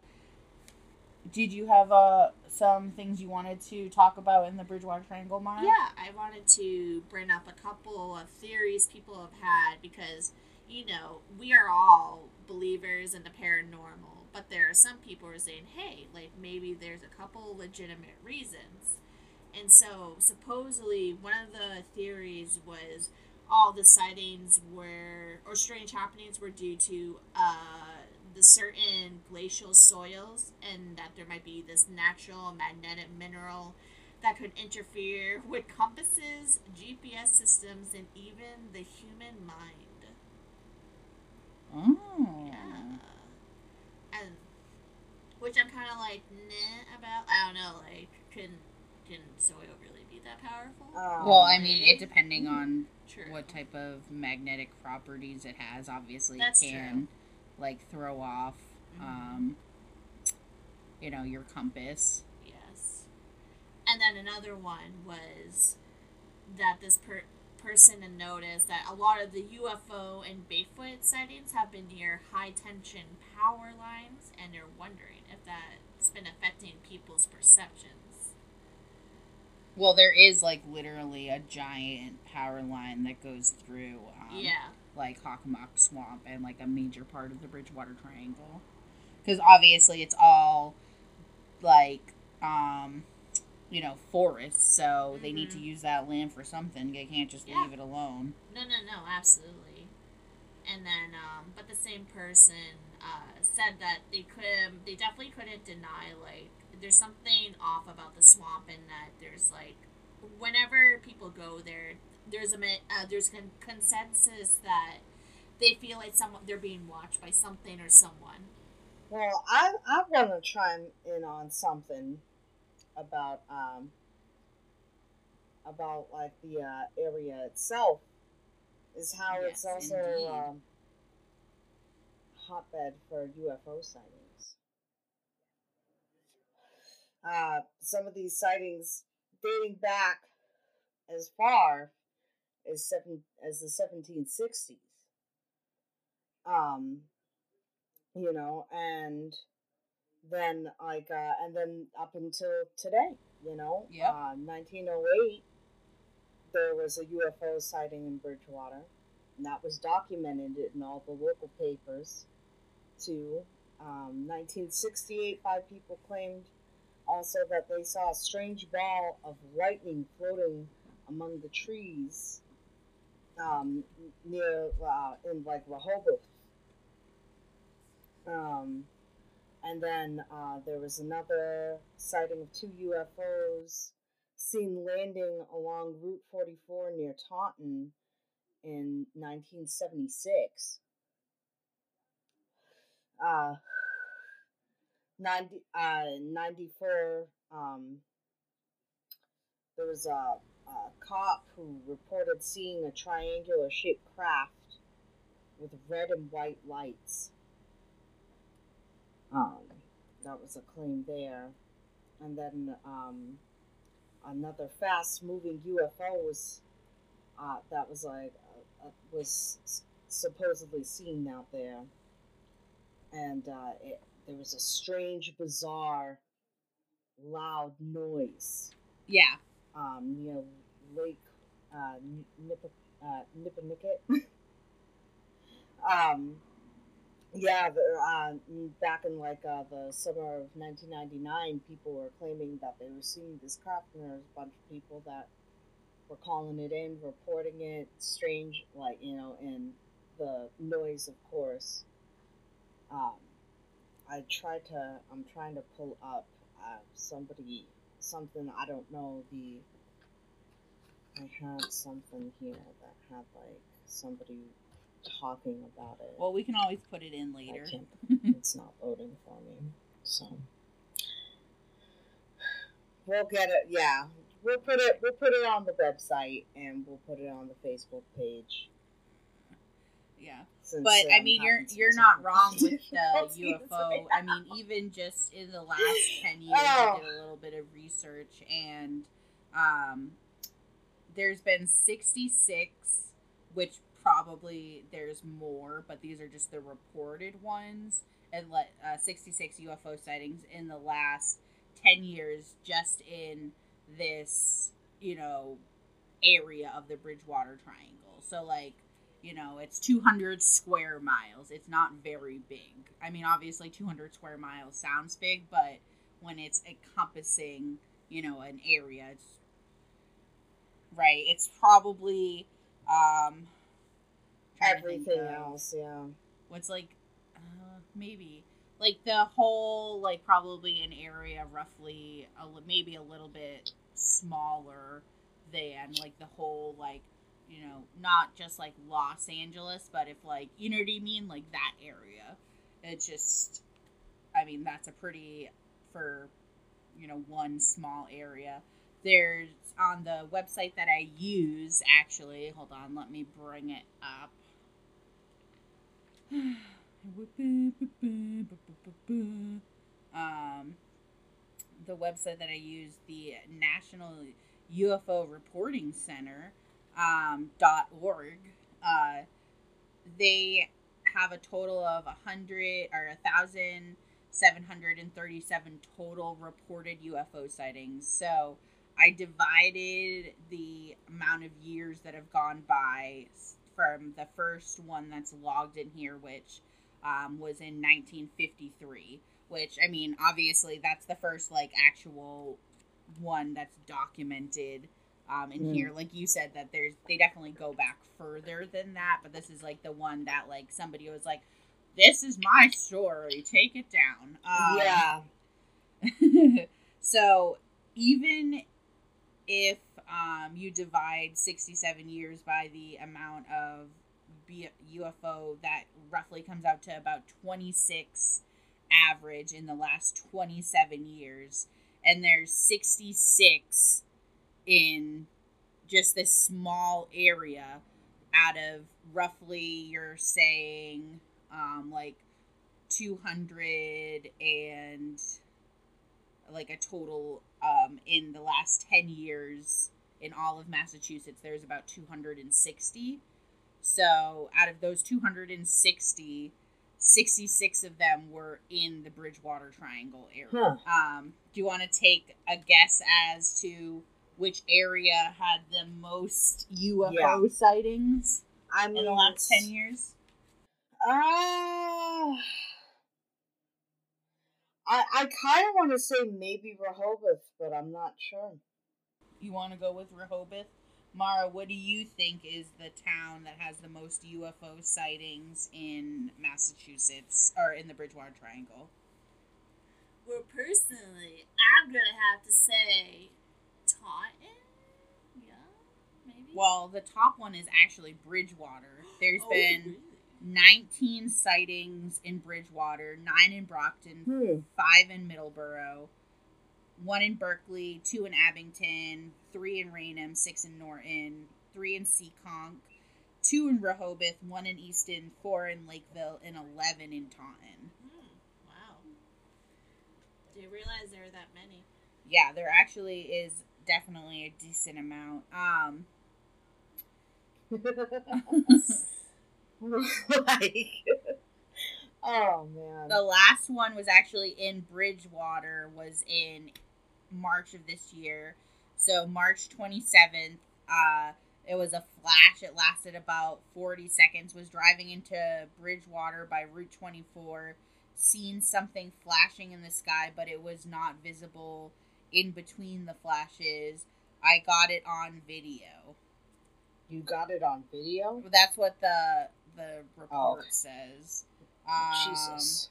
Did you have uh, some things you wanted to talk about in the Bridgewater Triangle, Mara? Yeah, I wanted to bring up a couple of theories people have had because, you know, we are all believers in the paranormal, but there are some people who are saying, hey, like maybe there's a couple legitimate reasons. And so, supposedly, one of the theories was all the sightings were, or strange happenings were due to uh, the certain glacial soils, and that there might be this natural magnetic mineral that could interfere with compasses, GPS systems, and even the human mind. Oh. Yeah. And which I'm kind of like nah about. I don't know. Like, can can soil really be that powerful? Well, I mean, it depending on True. what type of magnetic properties it has, obviously That's it can like throw off Mhm. um you know, your compass. Yes. And then another one was that this per- person had noticed that a lot of the UFO and Bigfoot sightings have been near high tension power lines, and they're wondering if that's been affecting people's perceptions. Well, there is like literally a giant power line that goes through, um, yeah. Like Hockomock Swamp and like a major part of the Bridgewater Triangle, because obviously it's all like, um, you know, forests, so they need to Mhm. use that land for something. They can't just Yeah. leave it alone. No, no, no, absolutely. And then, um, but the same person uh, said that they couldn't, they definitely couldn't deny like there's something off about the swamp, and that there's like whenever people go there, there's a uh, there's con- consensus that they feel like someone they're being watched by something or someone. Well, I, I'm gonna chime in on something about um about like the uh, area itself is how it's also um, hotbed for UFO sightings. Uh, some of these sightings dating back as far as seven as the 1760s. Um, you know, and then like uh, and then up until today, you know, Yep. uh, 1908, there was a UFO sighting in Bridgewater, and that was documented in all the local papers. Too, um, 1968, five people claimed also that they saw a strange ball of lightning floating among the trees um, near uh, in like Rehoboth. Um, and then uh, there was another sighting of two UFOs seen landing along Route 44 near Taunton in 1976. Uh, 90, uh, 94, um, there was a, a cop who reported seeing a triangular shaped craft with red and white lights. Um, that was a claim there. And then um, another fast moving UFO was uh, that was like uh, uh, was supposedly seen out there, and uh, it, there was a strange, bizarre, loud noise Yeah. Um, near Lake uh, Nip- uh, Nippenicket. um, yeah, uh, back in like uh, the summer of 1999, people were claiming that they were seeing this craft, and there was a bunch of people that were calling it in, reporting it. Strange, like you know, and the noise, of course. Um, I tried to. I'm trying to pull up uh, somebody, something I don't know. The I had something here that had like somebody talking about it. Well, we can always put it in later. it's not loading for me, so we'll get it. Yeah, we'll put it. We'll put it on the website and we'll put it on the Facebook page. Yeah. Since, But I um, mean, you're you're not wrong with the UFO. I mean, even just in the last ten years, Oh. I did a little bit of research, and um, there's been 66, which probably there's more, but these are just the reported ones, and let uh, 66 UFO sightings in the last 10 years, just in this, you know, area of the Bridgewater Triangle. So like you know, it's 200 square miles. It's not very big. I mean, obviously, 200 square miles sounds big, but when it's encompassing, you know, an area, it's right. It's probably um, everything of- else. Yeah. What's like, uh, maybe like the whole like probably an area roughly a, maybe a little bit smaller than like the whole like you know not just like Los Angeles, but if like you know what I mean like that area. It's just, I mean that's a pretty for you know one small area. There's on the website that I use actually. Hold on, let me bring it up. um, the website that I use, the National UFO Reporting Center um, org. Uh, they have a total of a hundred or a thousand seven hundred and thirty-seven total reported UFO sightings. So I divided the amount of years that have gone by from the first one that's logged in here, which um, was in 1953. Which I mean, obviously, that's the first like actual one that's documented um, in Mm. here. Like you said, that there's they definitely go back further than that, but this is like the one that like somebody was like, "This is my story, take it down." Um, yeah. so even if um, you divide 67 years by the amount of B- UFO, that roughly comes out to about 26 average in the last 27 years. And there's 66 in just this small area out of roughly, you're saying, um, like 200 and like a total um, in the last 10 years in all of Massachusetts, there's about 260. So out of those 260, 66 of them were in the Bridgewater Triangle area. Um, do you want to take a guess as to which area had the most UFO Yeah. sightings I mean, in the last 10 years? Uh, I I kind of want to say maybe Rehoboth, but I'm not sure. You want to go with Rehoboth? Mara, what do you think is the town that has the most UFO sightings in Massachusetts or in the Bridgewater Triangle? Well, personally, I'm gonna have to say Taunton. Yeah, maybe. Well, the top one is actually Bridgewater. There's Oh, been really? 19 sightings in Bridgewater, 9 in Brockton, Hmm. 5 in Middleborough, 1 in Berkley, 2 in Abington, 3 in Raynham, 6 in Norton, 3 in Seekonk, 2 in Rehoboth, 1 in Easton, 4 in Lakeville, and 11 in Taunton. Hmm, wow. Did you realize there were that many. Yeah, there actually is definitely a decent amount. Um, like, oh man. the last one was actually in Bridgewater, was in March of this year. So March 27th, uh, it was a flash. It lasted about 40 seconds. Was driving into Bridgewater by Route 24, seen something flashing in the sky, but it was not visible in between the flashes. I got it on video. You got it on video? That's what the the report Oh, says. Um, Jesus.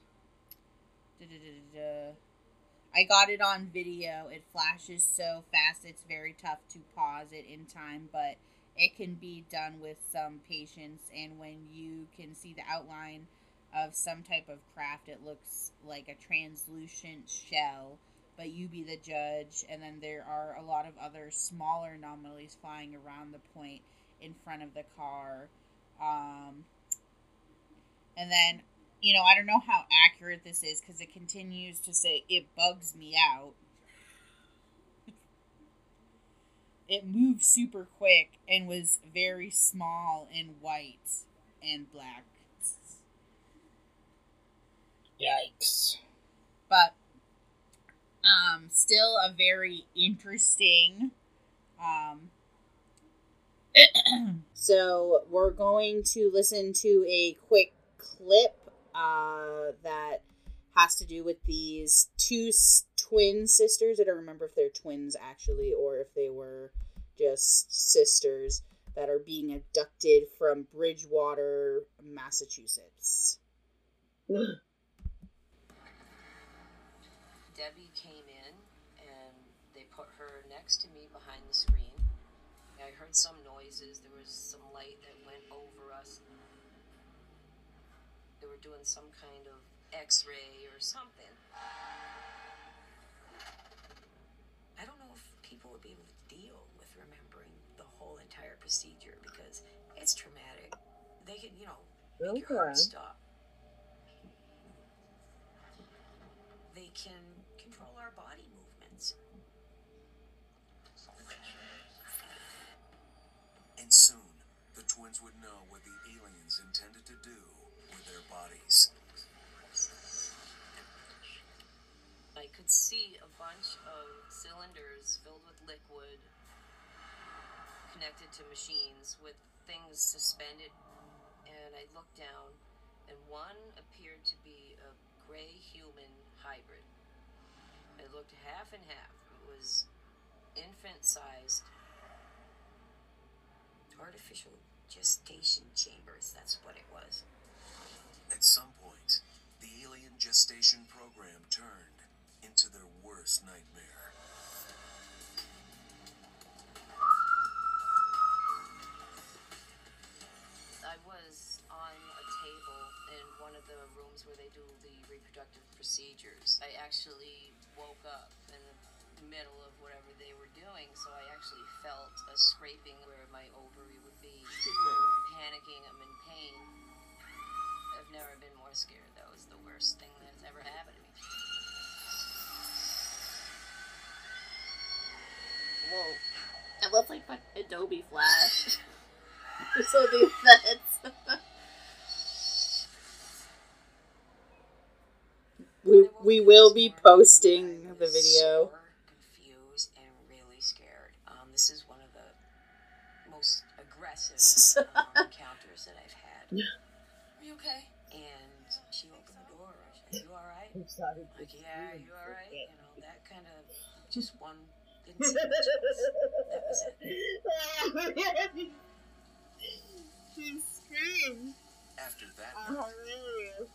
I got it on video. It flashes so fast, it's very tough to pause it in time, but it can be done with some patience. And when you can see the outline of some type of craft, it looks like a translucent shell, but you be the judge. And then there are a lot of other smaller anomalies flying around the point in front of the car. Um, and then you know, I don't know how accurate this is because it continues to say it bugs me out. it moved super quick and was very small and white and black. Yikes. But um still a very interesting um so we're going to listen to a quick clip uh, that has to do with these two s- twin sisters. I don't remember if they're twins actually, or if they were just sisters that are being abducted from Bridgewater, Massachusetts. Debbie came in and they put her next to me behind the screen. I heard some noises. There was some light that went over us. They were doing some kind of x ray or something. I don't know if people would be able to deal with remembering the whole entire procedure because it's traumatic. They can, you know, make your heart stop. They can control our body movements. And soon, the twins would know what the aliens intended to do with their bodies. I could see a bunch of cylinders filled with liquid connected to machines with things suspended. And I looked down, and one appeared to be a gray human hybrid. It looked half and half. It was infant sized. Artificial gestation chambers, that's what it was. At some point, the alien gestation program turned into their worst nightmare. I was on a table in one of the rooms where they do the reproductive procedures. I actually woke up in the middle of whatever they were doing, so I actually felt a scraping where my ovary would be. Panicking, I'm in pain. I've never been more scared. That was the worst thing that's ever happened to me. Whoa. That looks like fucking Adobe Flash. or something that's. We, we will be posting the video. Sore, confused, and really scared. Um, this is one of the most aggressive encounters that I've had. Are you okay? And she opened the door. She said, "You all right?" I'm sorry. Like, yeah, you all right? You know, that kind of just one. Didn't see much else. That was it. she screamed. After that Uh, night,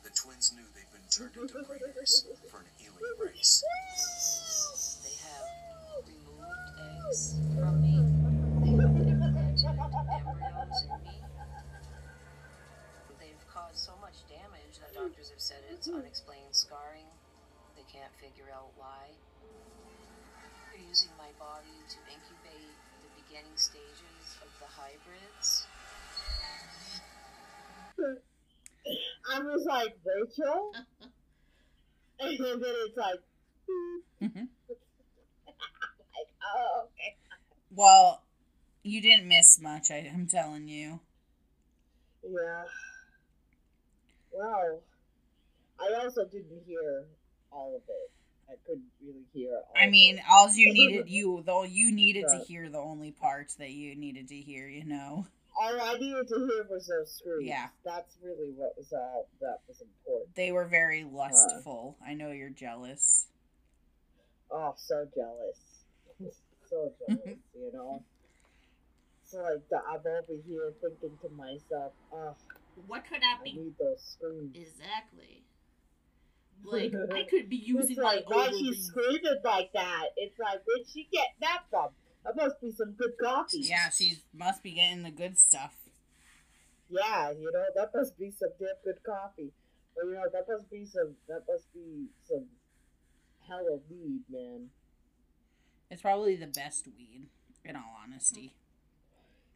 the twins knew they'd been turned into breeders for an alien race. They have removed eggs from me. They have implanted embryos in me. They've caused so much damage that doctors have said unexplained scarring. They can't figure out why. They're using my body to incubate the beginning stages of the hybrids. I was like, Rachel? and then it's like, Mhm. like, oh, okay. Well, you didn't miss much, I, I'm telling you. Yeah. Well, I also didn't hear all of it. I couldn't really hear all I of mean, it. all you needed you though you needed to hear the only parts that you needed to hear, you know. all I needed to hear was those screams. Yeah. That's really what was all that was important. They were very uh, lustful. I know you're jealous. Oh, so jealous. so jealous, you know? So, like, the, I'm over here thinking to myself, oh, What could that I be? need those screams. Exactly. Like, I could be using it's my like, why she ovaries. screaming like that? It's like, where'd she get that from? That must be some good coffee. Yeah, she must be getting the good stuff. Yeah, you know, that must be some damn good coffee. Or, you know, that must be some, that must be some hella weed, man. It's probably the best weed, in all honesty.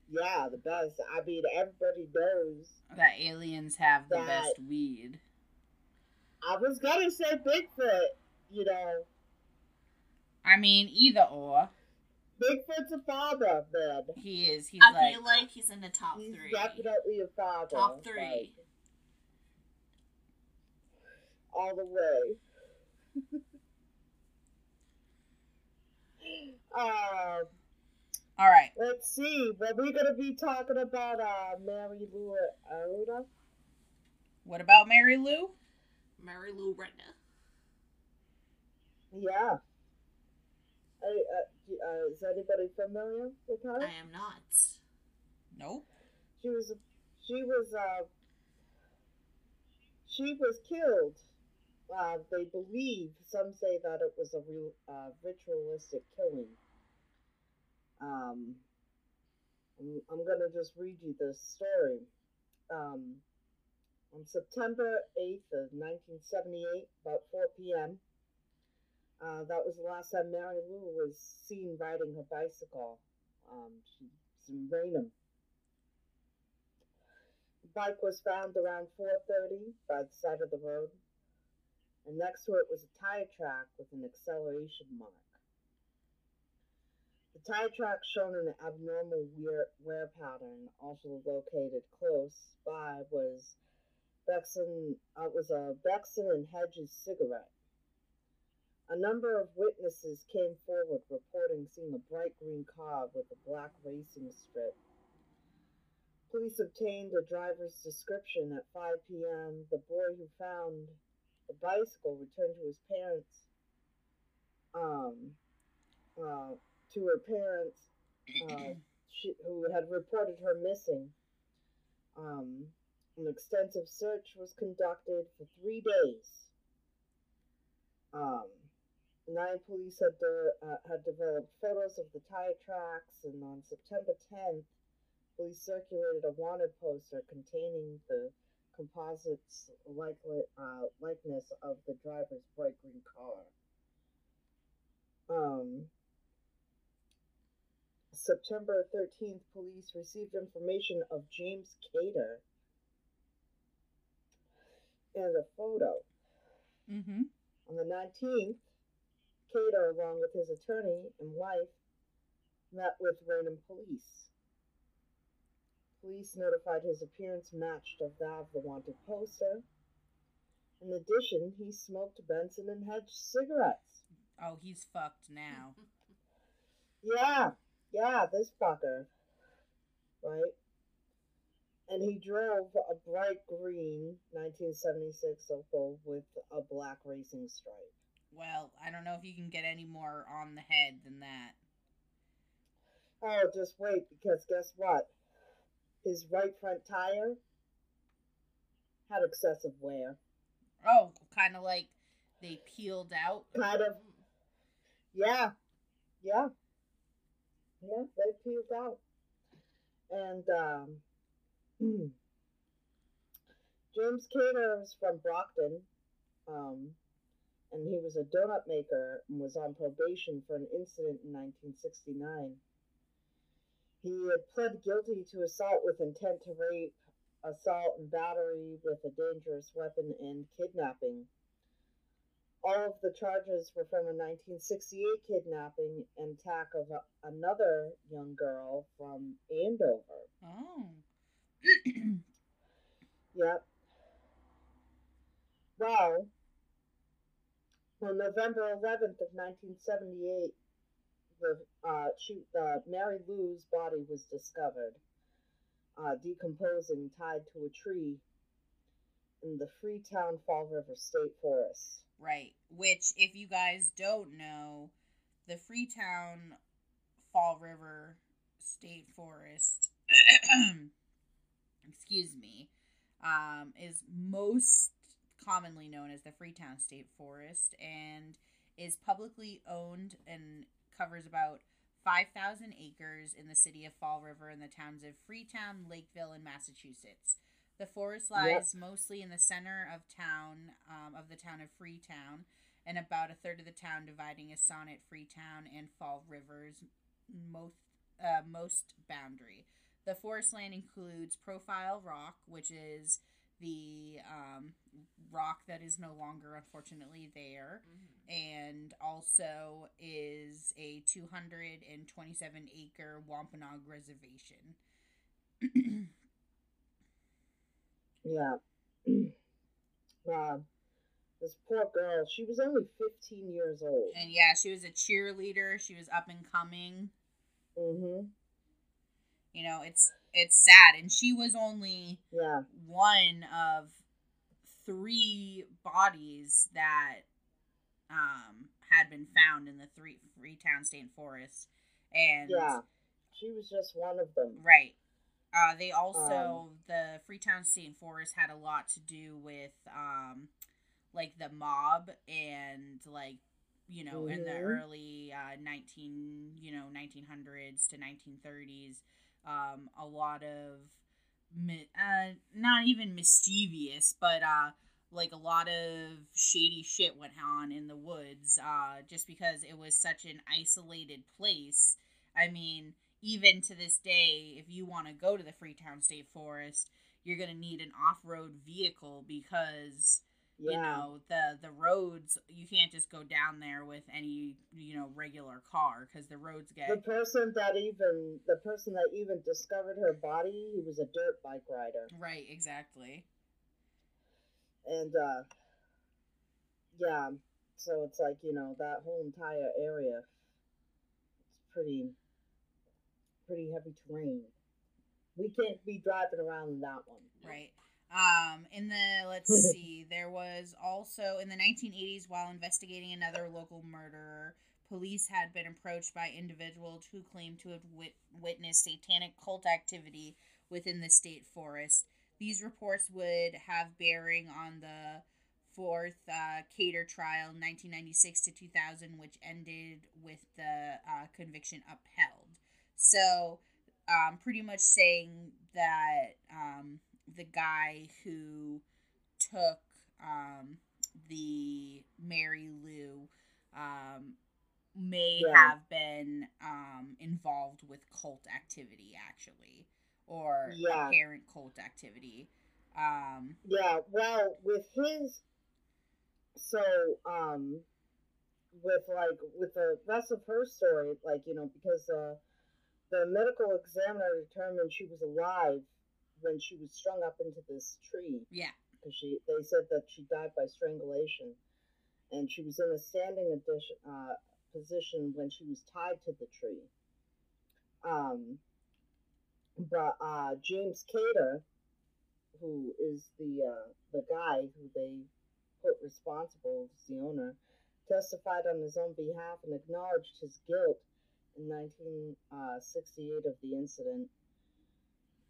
Yeah, the best. I mean, everybody knows. That aliens have the best weed. I was gonna say Bigfoot, you know. I mean, either or. Bigfoot's a father, man. He is. He's I like, feel like he's in the top He's three. definitely a father. Top three. like, all the way. um, all right. let's see. Well, we're gonna be talking about uh, Mary Lou Oda. What about Mary Lou? Mary Lou Retna. Yeah. I, uh, uh, is anybody familiar with her? I am not. Nope. She was she was uh she was killed. Uh, they believe some say that it was a real uh, ritualistic killing. Um, I'm, I'm gonna just read you this story. Um, on September 8th of 1978, about 4 p.m. Uh, that was the last time Mary Lou was seen riding her bicycle. Um, she's in Raynham. The bike was found around 4.30 by the side of the road, and next to it was a tire track with an acceleration mark. The tire track shown an abnormal wear, wear pattern, also located close by, was Benson. Uh, was a Benson and Hedges cigarette. A number of witnesses came forward reporting seeing a bright green car with a black racing strip. Police obtained a driver's description at 5 p.m. The boy who found the bicycle returned to his parents, um, uh, to her parents, uh, she, who had reported her missing. Um, an extensive search was conducted for three days. Um, nine police had, de- uh, had developed photos of the tire tracks, and on September 10th, police circulated a wanted poster containing the composites likely, uh, likeness of the driver's bright green car. Um, September 13th, police received information of James Kater and a photo. Mm-hmm. On the 19th, Kater, along with his attorney and wife, met with Raynham police. Police notified his appearance matched of that of the wanted poster. In addition, he smoked Benson and Hedge cigarettes. Oh, he's fucked now. Yeah, yeah, this fucker. Right? And he drove a bright green 1976 Opel with a black racing stripe. Well, I don't know if you can get any more on the head than that. Oh, just wait, because guess what? His right front tire had excessive wear. Oh, kind of like they peeled out. Kind of. Yeah. Yeah. Yeah, they peeled out. And um, James Kater was from Brockton. Um, and he was a donut maker and was on probation for an incident in 1969. He had pled guilty to assault with intent to rape, assault and battery with a dangerous weapon, and kidnapping. All of the charges were from a 1968 kidnapping and attack of a, another young girl from Andover. Oh. Yep. Well, on November 11th of 1978, the uh, she, uh, Mary Lou's body was discovered, uh, decomposing, tied to a tree in the Freetown Fall River State Forest. Right. Which, if you guys don't know, the Freetown Fall River State Forest, excuse me, um, is most commonly known as the Freetown State Forest and is publicly owned and covers about 5,000 acres in the city of Fall River and the towns of Freetown, Lakeville, and Massachusetts. The forest lies mostly in the center of town, um, of the town of Freetown, and about a third of the town dividing Assonet Freetown and Fall River's most, uh, most boundary. The forest land includes Profile Rock, which is the um, rock that is no longer, unfortunately, there, and also is a 227 acre Wampanoag reservation. Yeah. uh, this poor girl, she was only 15 years old. And yeah, she was a cheerleader. She was up and coming. Mm-hmm. You know, it's it's sad, and she was only Yeah. one of three bodies that um had been found in the three Freetown State Forest, and Yeah. She was just one of them. right. Uh, they also Um, the Freetown State Forest had a lot to do with um like the mob and like you know in the Mhm. early uh, 19 you know 1900s to 1930s um a lot of mi- uh not even mischievous but uh like a lot of shady shit went on in the woods uh just because it was such an isolated place. I mean even to this day if you want to go to the freetown state forest you're going to need an off-road vehicle because Yeah. you know the the roads you can't just go down there with any you know regular car because the roads get The person that even the person that even discovered her body, he was a dirt bike rider. right exactly And uh yeah. So it's like you know that whole entire area. It's pretty, pretty heavy terrain. We can't be driving around in that one. Right. Um, in the let's see, there was also in the 1980s, while investigating another local murderer, police had been approached by individuals who claimed to have wit- witnessed satanic cult activity within the state forest. These reports would have bearing on the fourth uh, Kater trial, 1996 to 2000, which ended with the uh, conviction upheld. So, um, pretty much saying that um, the guy who took um, the Mary Lou um, may Yeah. have been um, involved with cult activity, actually, or Yeah. apparent cult activity. Um, Yeah, well, with his, so, um, with like, with the rest of her story, like, you know, because, uh, the medical examiner determined she was alive when she was strung up into this tree. yeah, Because she, they said that she died by strangulation. And she was in a standing addition, uh, position when she was tied to the tree. Um, but, uh, James Kater, who is the uh, the guy who they put responsible as the owner, testified on his own behalf and acknowledged his guilt in 1968 of the incident.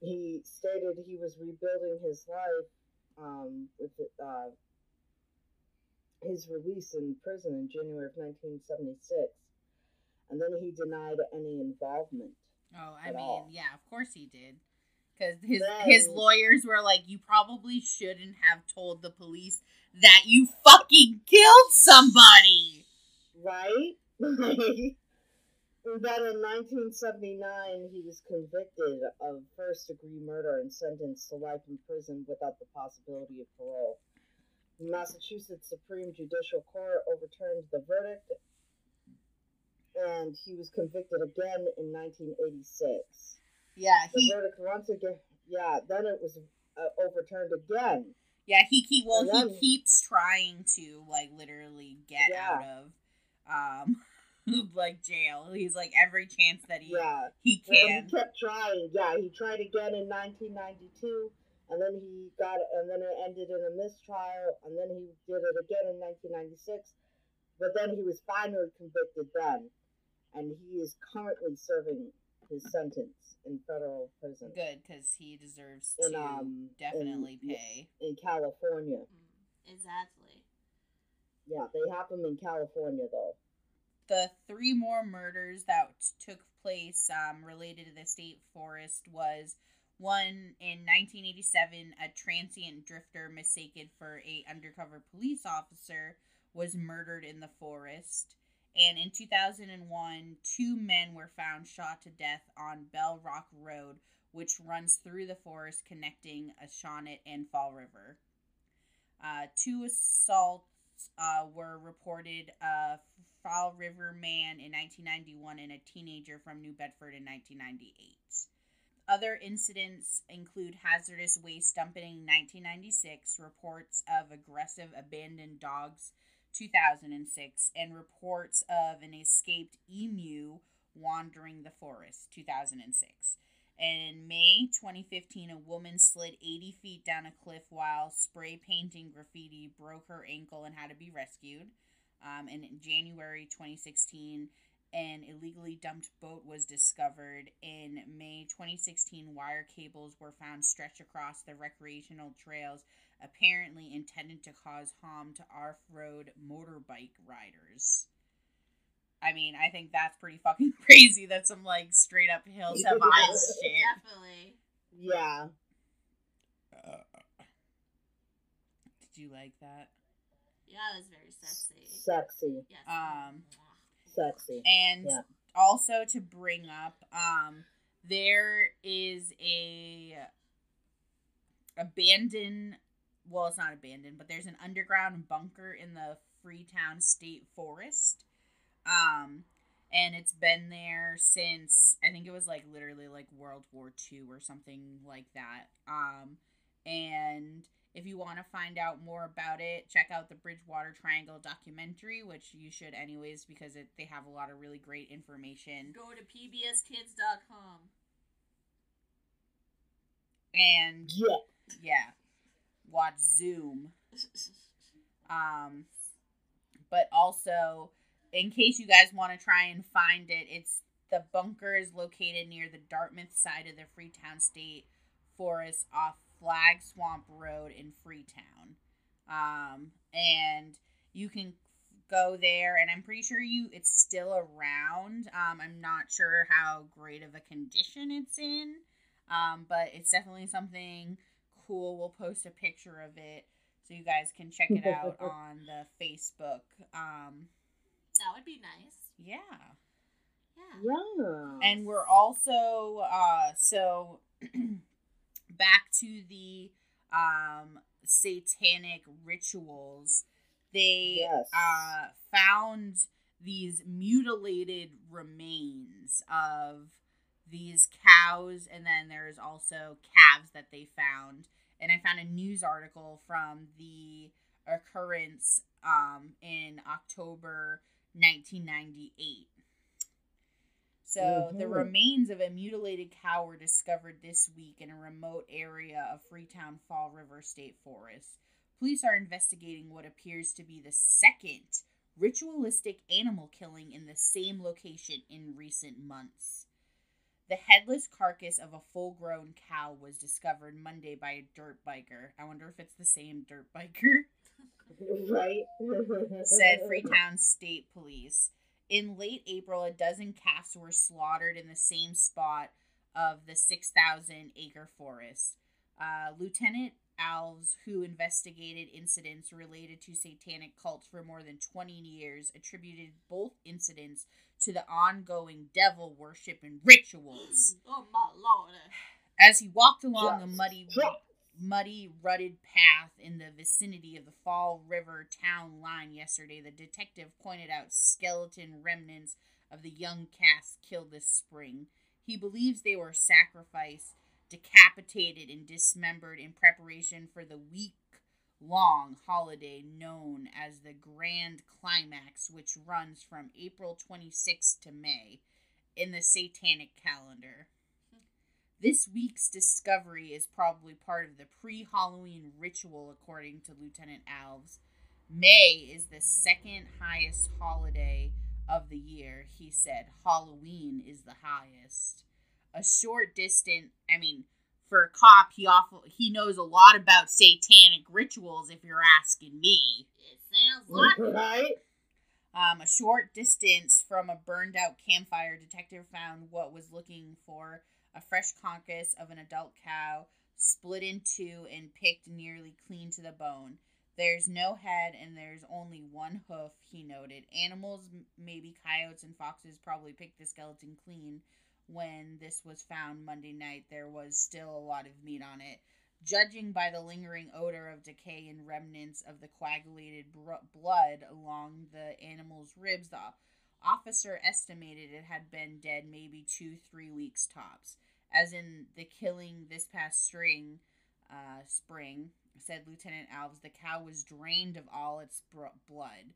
He stated he was rebuilding his life um, with uh, his release in prison in January of 1976, and then he denied any involvement. Oh, I mean, all. yeah, of course he did. Because his Then- his lawyers were like, you probably shouldn't have told the police that you fucking killed somebody. Right? then in 1979, he was convicted of first degree murder and sentenced to life in prison without the possibility of parole. The Massachusetts Supreme Judicial Court overturned the verdict, and he was convicted again in 1986. Yeah, he, The verdict once again, yeah, then it was uh, overturned again. yeah he keep well And he keeps trying to like literally get Yeah. out of um like jail. He's like every chance that he Yeah. he Well, can. he kept trying. Yeah, he tried again in 1992, and then he got, it, and then it ended in a mistrial, and then he did it again in 1996. But then he was finally convicted then, and he is currently serving his sentence in federal prison Good, because he deserves in to um definitely in, pay. in California. Mm, exactly. Yeah, they have him in California though. The three more murders that took place um, related to the state forest was one in 1987 a transient drifter mistaken for a undercover police officer was murdered in the forest. And in 2001 two men were found shot to death on bell rock road which runs through the forest connecting Assonet and fall river. Uh, two assaults uh, were reported a Fall River man in 1991 and a teenager from New Bedford in 1998. Other incidents include hazardous waste dumping in 1996, reports of aggressive abandoned dogs 2006, and reports of an escaped emu wandering the forest 2006. And in May 2015, a woman slid 80 feet down a cliff while spray painting graffiti, broke her ankle, and had to be rescued. Um, and in January 2016, an illegally dumped boat was discovered. In May 2016, wire cables were found stretched across the recreational trails, apparently intended to cause harm to off road motorbike riders. I mean, I think that's pretty fucking crazy. That's some like straight up hills have eyes shit. Definitely. Yeah, Did you like that? Yeah, it was very sexy. sexy, Yes. Um, sexy. And Yeah. also to bring up, um, there is a abandoned. Well, it's not abandoned, but there's an underground bunker in the Freetown State Forest. Um, and it's been there since I think it was like literally like World War II or something like that. Um, and If you want to find out more about it, check out the Bridgewater Triangle documentary, which you should anyways because it, they have a lot of really great information. Go to pbskids.com. And Yeah. yeah, watch Zoom. Um, but also, in case you guys want to try and find it, it's the bunker is located near the Dartmouth side of the Freetown State Forest off Flag Swamp Road in Freetown. Um, and you can go there, and I'm pretty sure you it's still around. Um, I'm not sure how great of a condition it's in, um, but it's definitely something cool. We'll post a picture of it so you guys can check it out on the Facebook. Um, That would be nice. yeah. Yeah. Yeah. And we're also uh so back to the um satanic rituals. They Yes. uh found these mutilated remains of these cows and then there's also calves that they found and I found a news article from the occurrence um in October 1998. So the Mhm. remains of a mutilated cow were discovered this week in a remote area of Freetown Fall River State Forest. Police are investigating what appears to be the second ritualistic animal killing in the same location in recent months. The headless carcass of a full grown cow was discovered Monday by a dirt biker. I wonder if it's the same dirt biker right? said Freetown State Police. In late April, a dozen calves were slaughtered in the same spot of the 6,000 acre forest. Uh, Lieutenant Alves, who investigated incidents related to satanic cults for more than 20 years, attributed both incidents to the ongoing devil worship and rituals. Oh my lord. As he walked along the muddy Yes. Muddy, rutted path in the vicinity of the Fall River town line yesterday, the detective pointed out skeleton remnants of the young calves killed this spring. He believes they were sacrificed, decapitated, and dismembered in preparation for the week long holiday known as the Grand Climax, which runs from April 26th to May in the Satanic calendar. This week's discovery is probably part of the pre Halloween ritual, according to Lieutenant Alves. May is the second highest holiday of the year, he said. Halloween is the highest. A short distance, I mean, for a cop, he awful, he knows a lot about satanic rituals, if you're asking me. It sounds like right? Um, a short distance from a burned out campfire, detective found what was looking for a fresh carcass of an adult cow, split in two and picked nearly clean to the bone. There's no head and there's only one hoof, he noted. Animals, maybe coyotes and foxes, probably picked the skeleton clean. When this was found Monday night, there was still a lot of meat on it. Judging by the lingering odor of decay and remnants of the coagulated br- blood along the animal's ribs, the officer estimated it had been dead maybe two, three weeks tops. As in the killing this past spring, uh, spring, said Lieutenant Alves, the cow was drained of all its br- blood.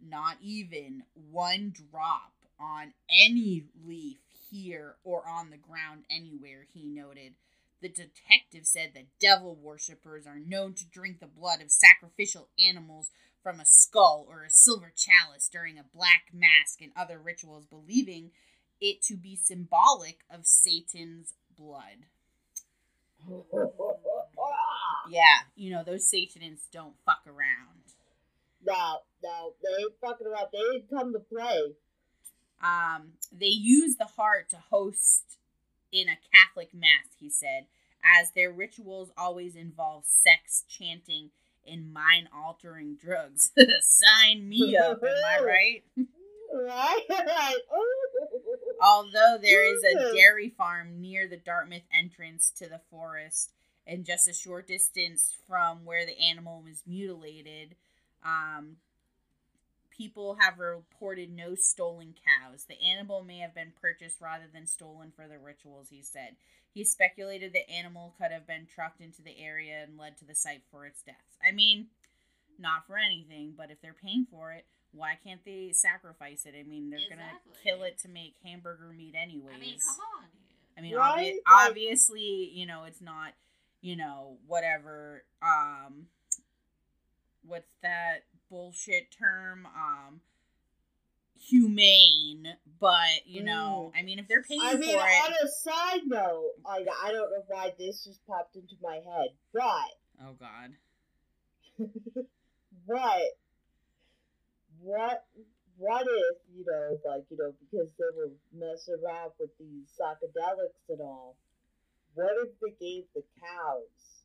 Not even one drop on any leaf here or on the ground anywhere, he noted. The detective said that devil worshippers are known to drink the blood of sacrificial animals from a skull or a silver chalice during a black mask and other rituals, believing it to be symbolic of Satan's blood. Yeah, you know, those Satanists don't fuck around. no, no, they ain't fucking around. They didn't come to play. Um, they use the heart to host in a Catholic mass, he said, as their rituals always involve sex, chanting, and mind altering drugs. Sign me up, am I right? Right? right. Although there is a dairy farm near the Dartmouth entrance to the forest, and just a short distance from where the animal was mutilated, um, people have reported no stolen cows. The animal may have been purchased rather than stolen for the rituals, he said. He speculated the animal could have been trucked into the area and led to the site for its death. I mean, not for anything, but if they're paying for it, why can't they sacrifice it? I mean, they're gonna kill it to make hamburger meat anyways. I mean, come on. I mean, Right? obvi- Like- obviously, you know, it's not, you know, whatever. Um, what's that bullshit term? Um, humane, but you know, I mean, if they're paying for it. I mean, for on it, a side note, like I don't know why this just popped into my head, but oh god, what what what if you know like you know because they were messing around with these psychedelics and all what if they gave the cows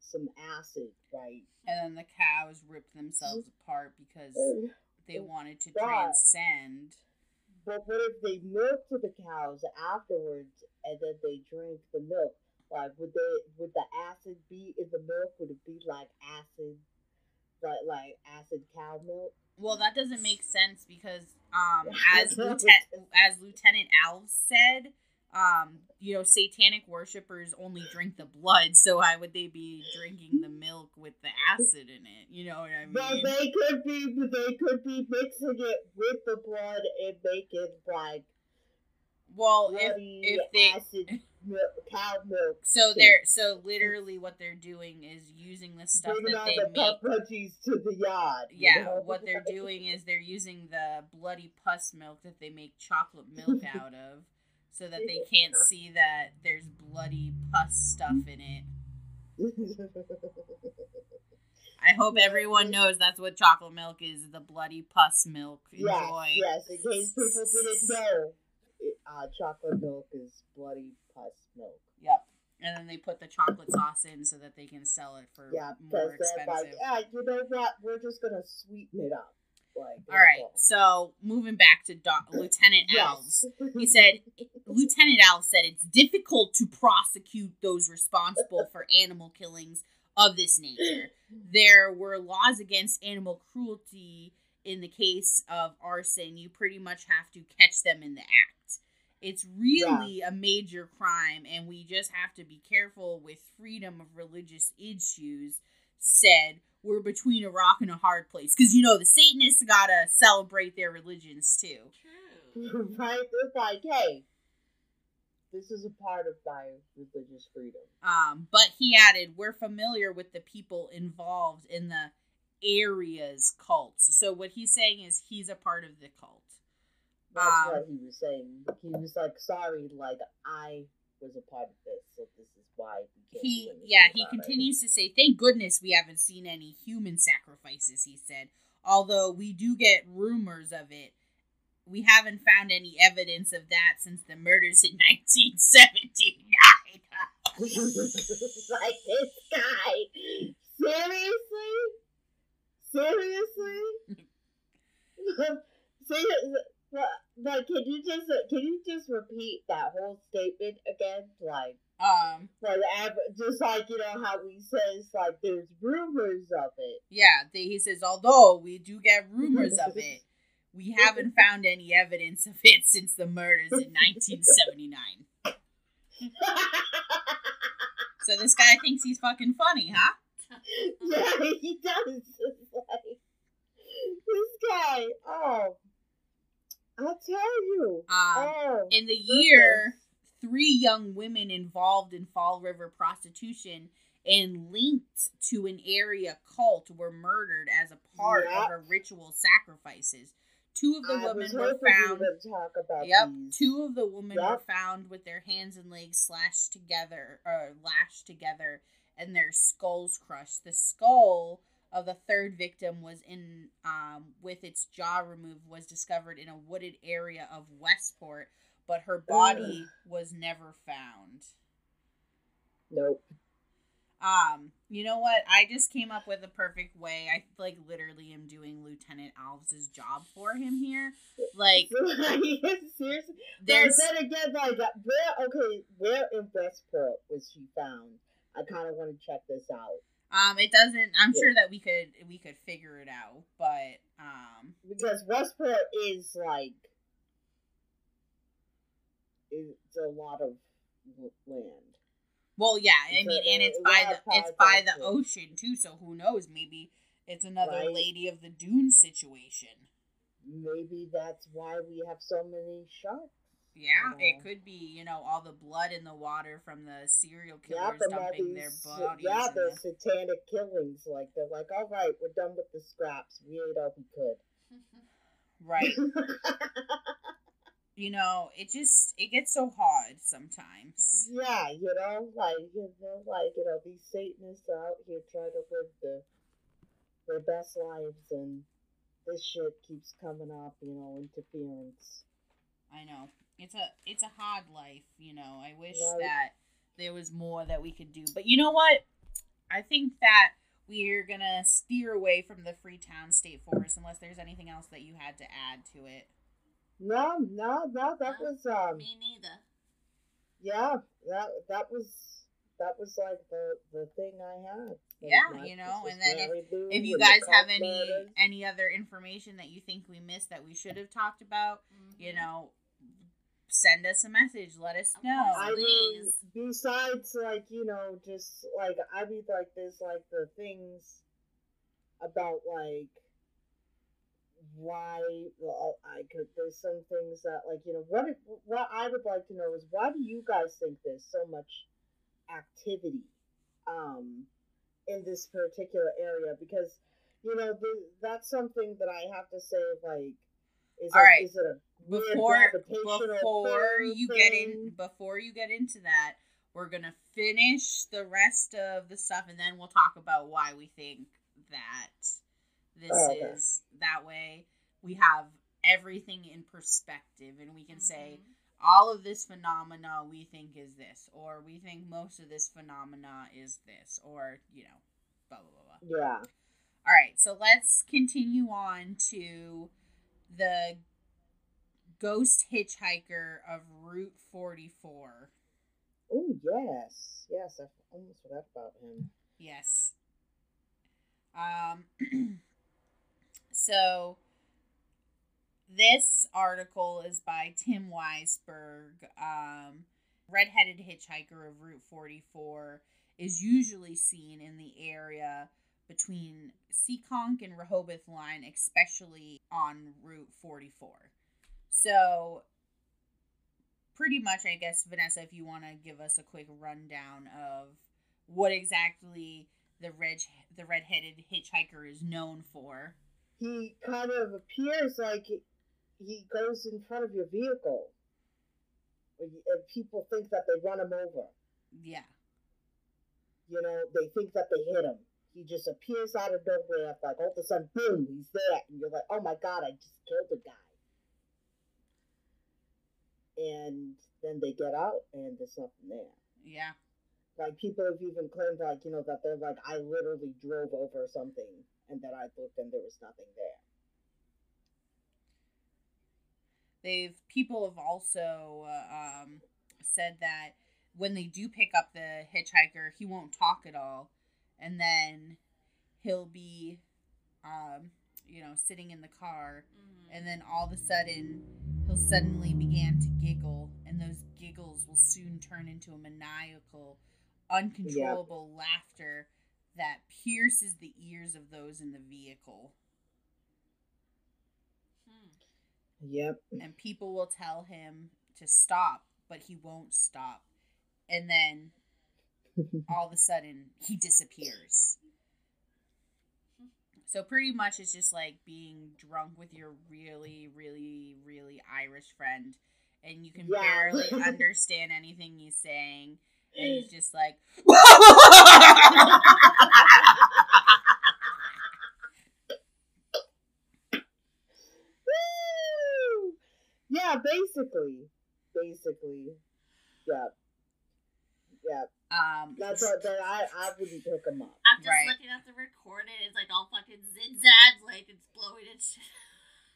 some acid right and then the cows ripped themselves mm-hmm. apart because And- they oh, wanted to God. transcend. but what if they milked the cows afterwards and then they drank the milk like would they would the acid be in the milk would it be like acid like like acid cow milk Well, that doesn't make sense because, um, as Lieutenant as Lieutenant Alves said, um, you know, satanic worshippers only drink the blood, so why would they be drinking the milk with the acid in it? You know what I But mean? they could be they could be mixing it with the blood and making like Well, if if they acid milk, cow milk. so they're so literally what they're doing is using the stuff bringing that they the make. puppies to the yard. you Yeah, know? what they're doing is they're using the bloody pus milk that they make chocolate milk out of, so that they can't see that there's bloody pus stuff in it. I hope everyone knows that's what chocolate milk is the bloody pus milk. yes, Enjoy. yes. In case people didn't know, uh, chocolate milk is bloody pus milk. Yep. And then they put the chocolate sauce in so that they can sell it for Yeah, more they're like, expensive. yeah, you know what? We're just gonna sweeten it up. Like, All right, so moving back to Doc- Lieutenant Alves. He said, Lieutenant Alves said it's difficult to prosecute those responsible for animal killings of this nature. There were laws against animal cruelty in the case of arson. You pretty much have to catch them in the act. It's really a major crime, and we just have to be careful with freedom of religious issues. Said, we're between a rock and a hard place. Because, you know, the Satanists gotta celebrate their religions too. True. right? It's like, hey, this is a part of my religious freedom. Um, but he added, we're familiar with the people involved in the area's cults. So what he's saying is he's a part of the cult. That's Um, what he was saying. He was like, sorry, like I was a part of this, so this is why He, yeah, he about it." continues to say, thank goodness we haven't seen any human sacrifices, he said. Although we do get rumors of it. We haven't found any evidence of that since the murders in 1979. like this guy. Seriously? Seriously? Like, can you just can you just repeat that whole statement again? Like, um, like just like you know how he says like there's rumors of it. Yeah, he says, although we do get rumors of it, we haven't found any evidence of it since the murders in 1979. So this guy thinks he's fucking funny, huh? yeah, he does. This guy. Oh, I'll tell you. Um, oh, in the year, three young women involved in Fall River prostitution and linked to an area cult were murdered as a part Yep. of her ritual sacrifices. Two of the I women were found. talk about Yep. these. Two of the women were found with their hands and legs slashed together or lashed together and their skulls crushed. The skull of the third victim was in um, with its jaw removed was discovered in a wooded area of Westport, but her body was never found. Nope. Um, you know what? I just came up with a perfect way. I like literally am doing Lieutenant Alves' job for him here. Like Seriously. there's But then again, like where? Okay, where in Westport was she found? I kind of want to check this out. Um, it doesn't. I'm Yeah. sure that we could we could figure it out, but um, because Westport is like it's a lot of land. well, yeah. I a- mean, and it's by the it's by the ocean too. So who knows? Maybe it's another Right. Lady of the Dune situation. Maybe that's why we have so many sharks. Yeah, Yeah. it could be. You know, all the blood in the water from the serial Yeah, killers all dumping their bodies. yeah, the satanic killings. Like they're like, all right, we're done with the scraps. We ate all we could. right. You know, it just it gets so hard sometimes. yeah, you know, like you know, like you know, these Satanists out here trying to live the their best lives, and this shit keeps coming up. You know, interference. I know. It's a it's a hard life, you know. I wish Right. that there was more that we could do. But you know what? I think that we're gonna steer away from the Freetown State Forest unless there's anything else that you had to add to it. No, no, no, that No, was um, Me neither. yeah, that that was that was like the the thing I had. Yeah, my you know, and then if- If you guys have any murders. any other information that you think we missed that we should have talked about, you Mhm. know, send us a message. Let us know. I mean, besides, like, you know, just like, I mean, like, there's like the things about, like, why well, I could, there's some things that, like, you know, what, if, what I would like to know is why do you guys think there's so much activity, um, in this particular area? Because, you know, the, that's something that I have to say, like, is, All it- right. is it a before before you get in before you get into that we're gonna finish the rest of the stuff and then we'll talk about why we think that this Oh, okay. is that way we have everything in perspective and we can say Mhm. all of this phenomena we think is this or we think most of this phenomena is this or you know blah blah blah blah Yeah. all right, so let's continue on to the ghost hitchhiker of Route 44. Oh yes, yes. I almost forgot about him. Yes. Um so this article is by Tim Weisberg. Um redheaded hitchhiker of Route 44 is usually seen in the area between Seekonk and Rehoboth line, especially on Route 44. So pretty much I guess Vanessa if you want to give us a quick rundown of what exactly the red the red-headed hitchhiker is known for. He kind of appears like he- goes in front of your vehicle, and people think that they run him over. Yeah. You know, they think that they hit him. He just appears out of nowhere, like all of a sudden, boom, he's there, and you're like, oh my god, I just killed a guy. And then they get out, and there's nothing there. Yeah. Like people have even claimed, like you know, that they're like, I literally drove over something, and then I looked, and there was nothing there. They've people have also uh, um, said that when they do pick up the hitchhiker, he won't talk at all, and then he'll be, um, you know, sitting in the car, Mhm. and then all of a sudden he'll suddenly begin to giggle, and those giggles will soon turn into a maniacal, uncontrollable laughter that pierces the ears of those in the vehicle. Hmm. Yep. and people will tell him to stop, but he won't stop. And then all of a sudden he disappears. So pretty much it's just like being drunk with your really, really, really Irish friend and you can Yeah. barely understand anything he's saying. And he's just like Yeah, basically, basically, yeah, yeah. um That's what that I I wouldn't pick him up. I'm just Right. looking at the recording. It's like all fucking zigzags, like it's blowing and shit.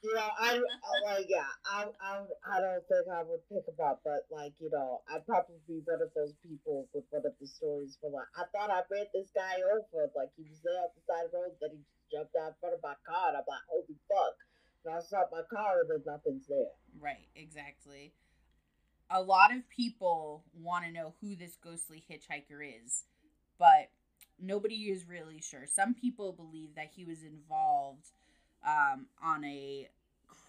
you know, I, I like, yeah, I, I, I don't think I would pick him up, but like, you know, I'd probably be one of those people with one of the stories for like, I thought I ran this guy over, like he was there at the side of the road, then he just jumped out in front of my car, and I'm like, holy fuck! And I stop my car, and then nothing's there. Right, exactly. A lot of people want to know who this ghostly hitchhiker is, but nobody is really sure. Some people believe that he was involved um, on a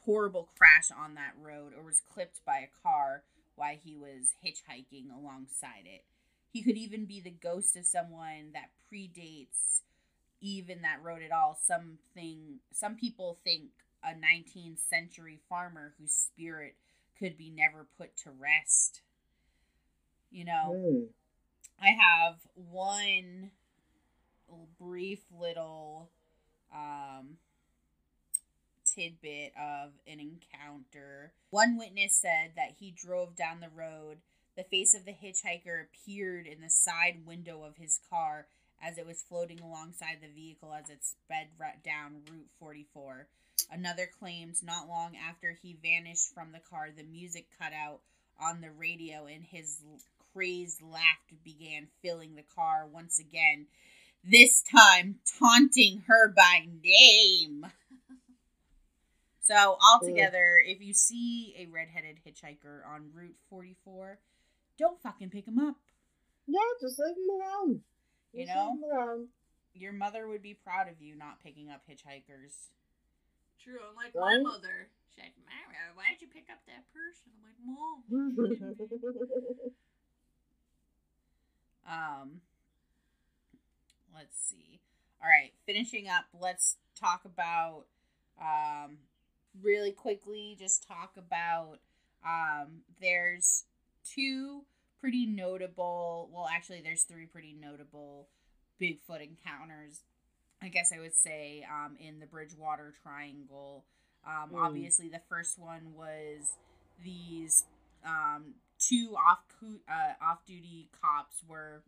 horrible crash on that road or was clipped by a car while he was hitchhiking alongside it. He could even be the ghost of someone that predates even that road at all. Something some people think a 19th century farmer whose spirit could be never put to rest. You know, Hmm. I have one brief little um, tidbit of an encounter. One witness said that he drove down the road. The face of the hitchhiker appeared in the side window of his car as it was floating alongside the vehicle as it sped down Route 44. Another claimed not long after he vanished from the car, the music cut out on the radio and his crazed laughter began filling the car once again, this time taunting her by name. So, altogether, if you see a redheaded hitchhiker on Route 44, don't fucking pick him up. Yeah, just leave him alone. You know? leave him alone. Your mother would be proud of you not picking up hitchhikers. True. I'm like Right? my mother. She's like, Mara, why'd you pick up that person? I'm like, Mom. Um, let's see. All right, finishing up. Let's talk about um, really quickly. Just talk about um, there's two pretty notable. Well, actually, there's three pretty notable Bigfoot encounters. I guess I would say um, in the Bridgewater Triangle. Um, Mm. Obviously, the first one was these um, two off uh, off duty cops were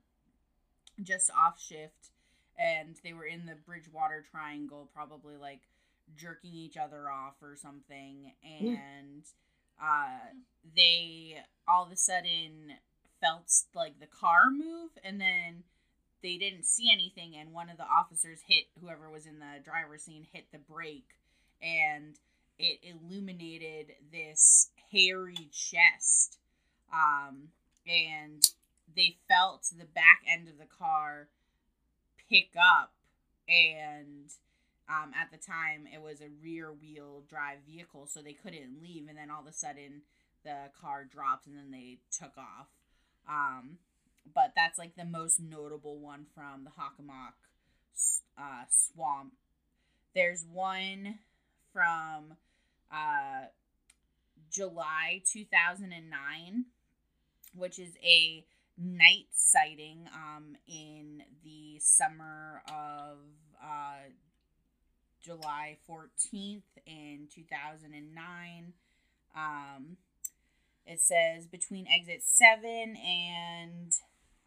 just off shift, and they were in the Bridgewater Triangle, probably like jerking each other off or something, and uh, they all of a sudden felt like the car move, and then they didn't see anything, and one of the officers hit whoever was in the driver's scene hit the brake, and it illuminated this hairy chest um, and they felt the back end of the car pick up and um, at the time it was a rear wheel drive vehicle so they couldn't leave and then all of a sudden the car dropped and then they took off. Um, but that's like the most notable one from the Hockomock uh, swamp there's one from uh, July 2009 which is a night sighting um, in the summer of uh, July 14th in 2009. Um, it says between exit 7 and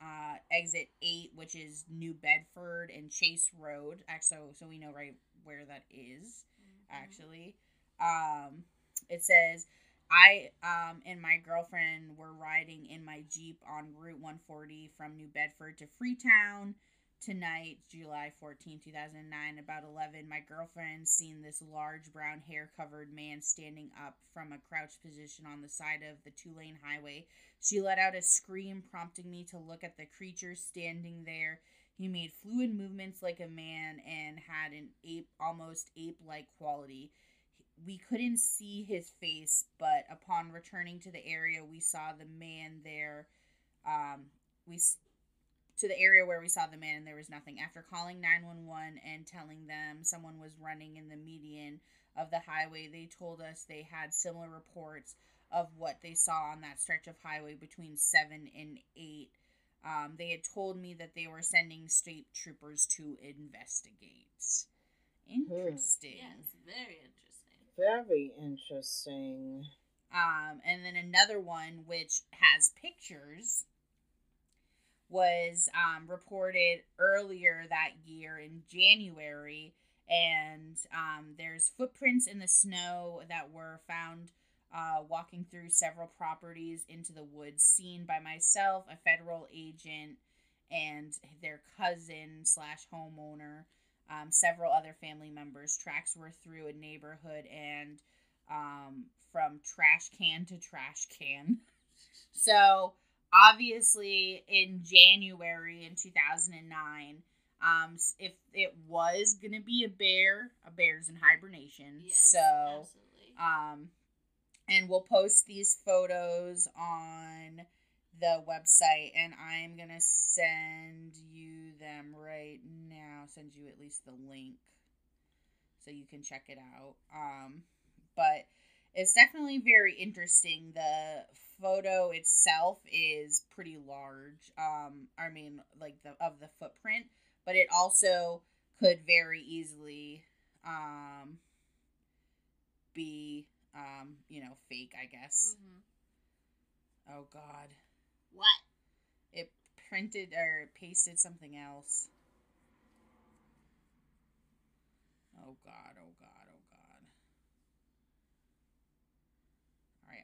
uh, exit 8, which is New Bedford and Chase Road. Actually, so, so we know right where that is, actually. Um, it says I um and my girlfriend were riding in my Jeep on Route 140 from New Bedford to Freetown tonight, July 14, 2009, about 11. My girlfriend seen this large brown hair covered man standing up from a crouched position on the side of the two lane highway. She let out a scream, prompting me to look at the creature standing there. He made fluid movements like a man and had an ape, almost ape like quality we couldn't see his face, but upon returning to the area, we saw the man there. Um, we to the area where we saw the man, and there was nothing. After calling nine one one and telling them someone was running in the median of the highway, they told us they had similar reports of what they saw on that stretch of highway between seven and eight. Um, they had told me that they were sending state troopers to investigate. Interesting. Yes, very interesting. Very interesting. Um, and then another one which has pictures was um, reported earlier that year in January, and um, there's footprints in the snow that were found uh, walking through several properties into the woods, seen by myself, a federal agent, and their cousin slash homeowner. Um, several other family members. Tracks were through a neighborhood and um, from trash can to trash can. so obviously, in January in two thousand and nine, um, if it was gonna be a bear, a bear's in hibernation. Yes, so absolutely. um, and we'll post these photos on the website, and I'm gonna send you them right now. Send you at least the link so you can check it out. Um, but it's definitely very interesting. The photo itself is pretty large. Um, I mean, like the of the footprint, but it also could very easily um be um you know fake i guess Mhm. oh god What? it printed or pasted something else oh god oh god oh god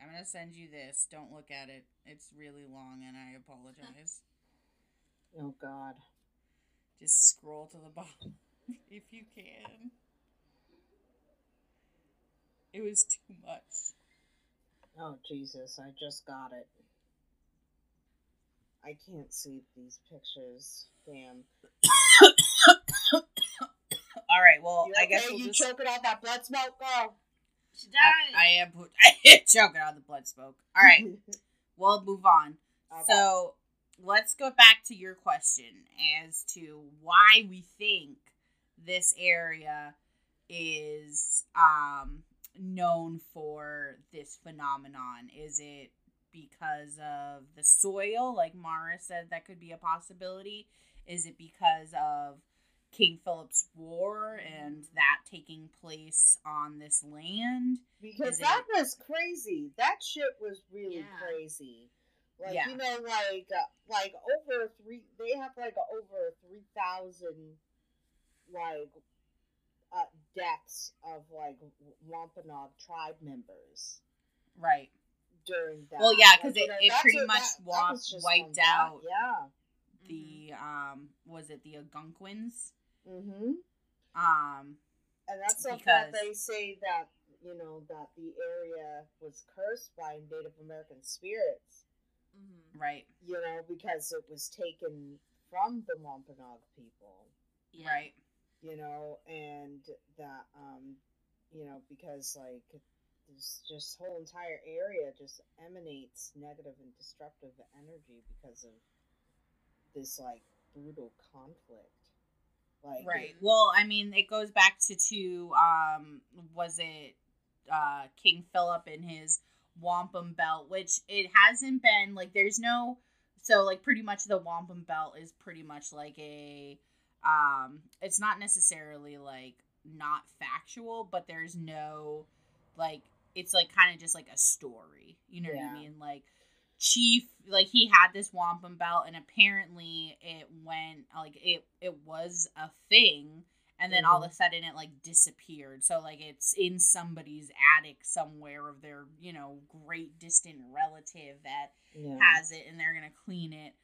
all right i'm gonna send you this don't look at it it's really long and i apologize Oh God. just scroll to the bottom if you can it was too much Oh Jesus! I just got it. I can't see these pictures. Damn. all right well You i guess we'll you just choking out that blood smoke, girl. She I, died. I am I am choking on the blood smoke. All right, we'll move on. Okay. So let's go back to your question as to why we think this area is um, known for this phenomenon. Is it because of the soil, like Mara said, that could be a possibility? Is it because of King Philip's War and that taking place on this land? because Is that was crazy. That shit was really Yeah. crazy. Like Yeah. you know, like uh, like over three. They have like over three thousand like uh, deaths of like Wampanoag tribe members Right. during that. Well, yeah, 'cause Like, you it- know, it pretty what- much that- that wa- was wiped on that, out Yeah. The um was it the Algonquins? Mm-hmm. Um And that's something Because- that they say that you know that the area was cursed by Native American spirits. Mhm. right. You know because it was taken from the Wampanoag people. Yeah. Right. You know, and that um, you know because like this just whole entire area just emanates negative and destructive energy because of this like brutal conflict. Like Right. Well, I mean, it goes back to to um was it uh King Philip and his wampum belt, which it hasn't been like there's no so like pretty much the wampum belt is pretty much like a um it's not necessarily like not factual, but there's no like it's like kind of just like a story. You know what I mean? Like chief like he had this wampum belt and apparently it went like it it was a thing and then all of a sudden it like disappeared. So like it's in somebody's attic somewhere of their you know great distant relative that yeah. has it and they're gonna clean it.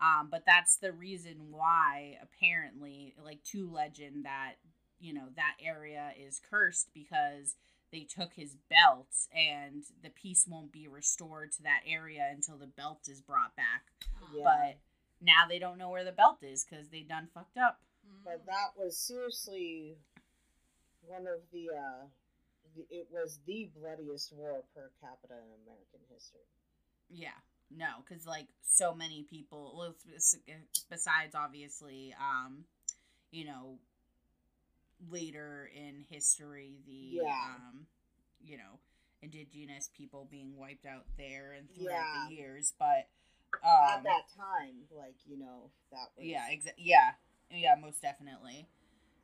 Um but that's the reason why apparently like to legend that you know that area is cursed because they took his belt and the peace won't be restored to that area until the belt is brought back. Yeah. but now they don't know where the belt is because they done fucked up. But that was seriously one of the, uh, the, it was the bloodiest war per capita in American history. Yeah, no, because like so many people. Well, it's- it's- besides obviously, um, you know, later in history, the Yeah. um, you know, indigenous people being wiped out there and throughout Yeah. the years, but At um, that time, like, you know, that was. yeah, exa- yeah, yeah, most definitely.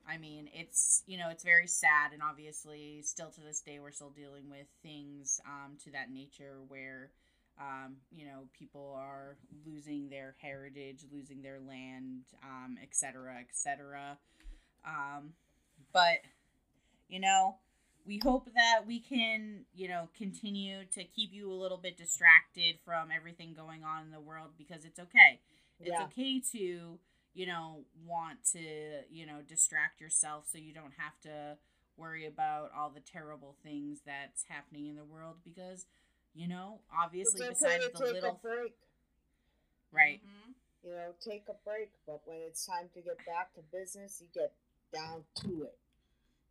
I mean, it's you know, it's very sad, and obviously, still to this day, we're still dealing with things um, to that nature where, um, you know, people are losing their heritage, losing their land, um, et cetera, et cetera. Um, but you know, we hope that we can, you know, continue to keep you a little bit distracted from everything going on in the world because it's okay. It's Yeah. okay to, you know, want to, you know, distract yourself so you don't have to worry about all the terrible things that's happening in the world because, you know, obviously it's okay besides the take little a break. right. Mhm. You know, take a break, but when it's time to get back to business, you get down to it.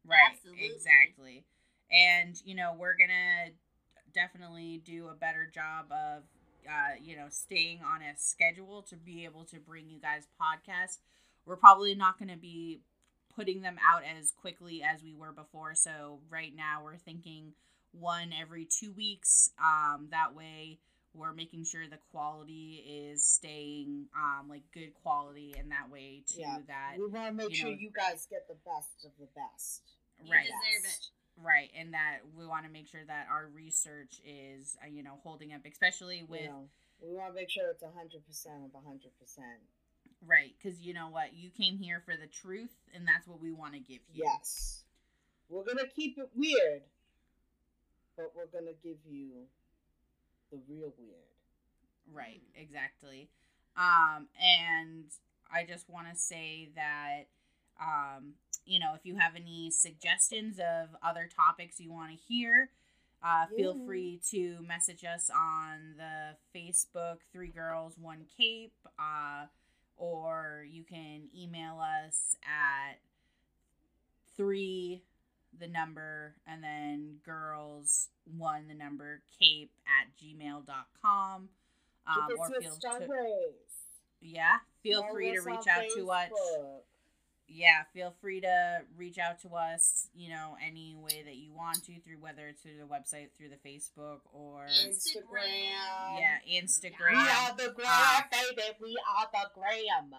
Right. Absolutely. Exactly. And, you know, we're going to definitely do a better job of, uh, you know, staying on a schedule to be able to bring you guys podcasts. We're probably not going to be putting them out as quickly as we were before. So, right now, we're thinking one every two weeks. Um, that way, we're making sure the quality is staying um, like good quality, in that way, too, Yeah. that We want to make you sure know- you guys get the best of the best. You Right. deserve it. Right, and that we want to make sure that our research is, uh, you know, holding up, especially with you know, we want to make sure it's hundred percent of hundred percent. right, because you know what, you came here for the truth, and that's what we want to give you. Yes, we're gonna keep it weird, but we're gonna give you the real weird. Right, exactly. Um, and I just want to say that, um, you know, if you have any suggestions of other topics you want to hear, uh, feel free to message us on the Facebook Three Girls One Cape, uh, or you can email us at three the number and then girls one the number cape at gmail.com um, or feel to, yeah feel free to reach out to us yeah feel free to reach out to us you know any way that you want to through whether it's through the website through the facebook or Instagram. yeah instagram We are the gram, Ah. baby. We are the gram.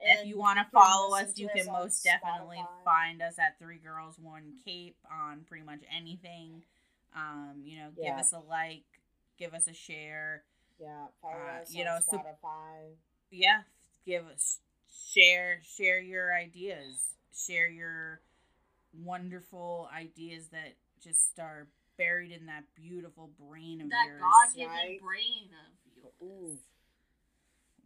If you want to follow us, you can most definitely Spotify. find us at Three Girls One Cape on pretty much anything. Um, you know, give Yeah. us a like, give us a share. Yeah, follow Uh, us you on know, so- Yeah, give us share share your ideas, share your wonderful ideas that just are buried in that beautiful brain of That yours. God given right? brain of yours. Ooh.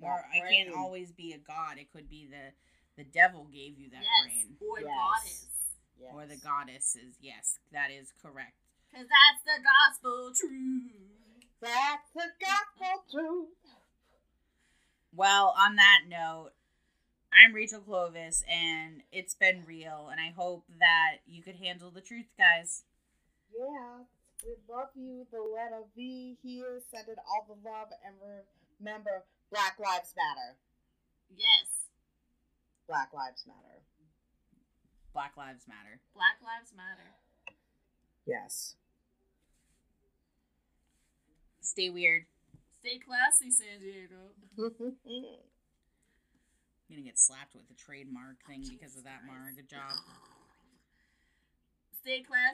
Or that I can't always be a god. It could be the the devil gave you that yes. brain. Or Yes. goddess. Yes. Or the goddesses. Yes, that is correct. Because that's the gospel truth. That's the gospel truth. Well, on that note, I'm Rachel Clovis, and it's been real, and I hope that you could handle the truth, guys. Yeah, we love you. The letter V here, Send it all the love, and remember, Black Lives Matter. Yes. Black Lives Matter. Black Lives Matter. Black Lives Matter. Yes. Stay weird. Stay classy, San Diego. I'm gonna get slapped with the trademark thing because of that, Mara. Good job. Stay classy.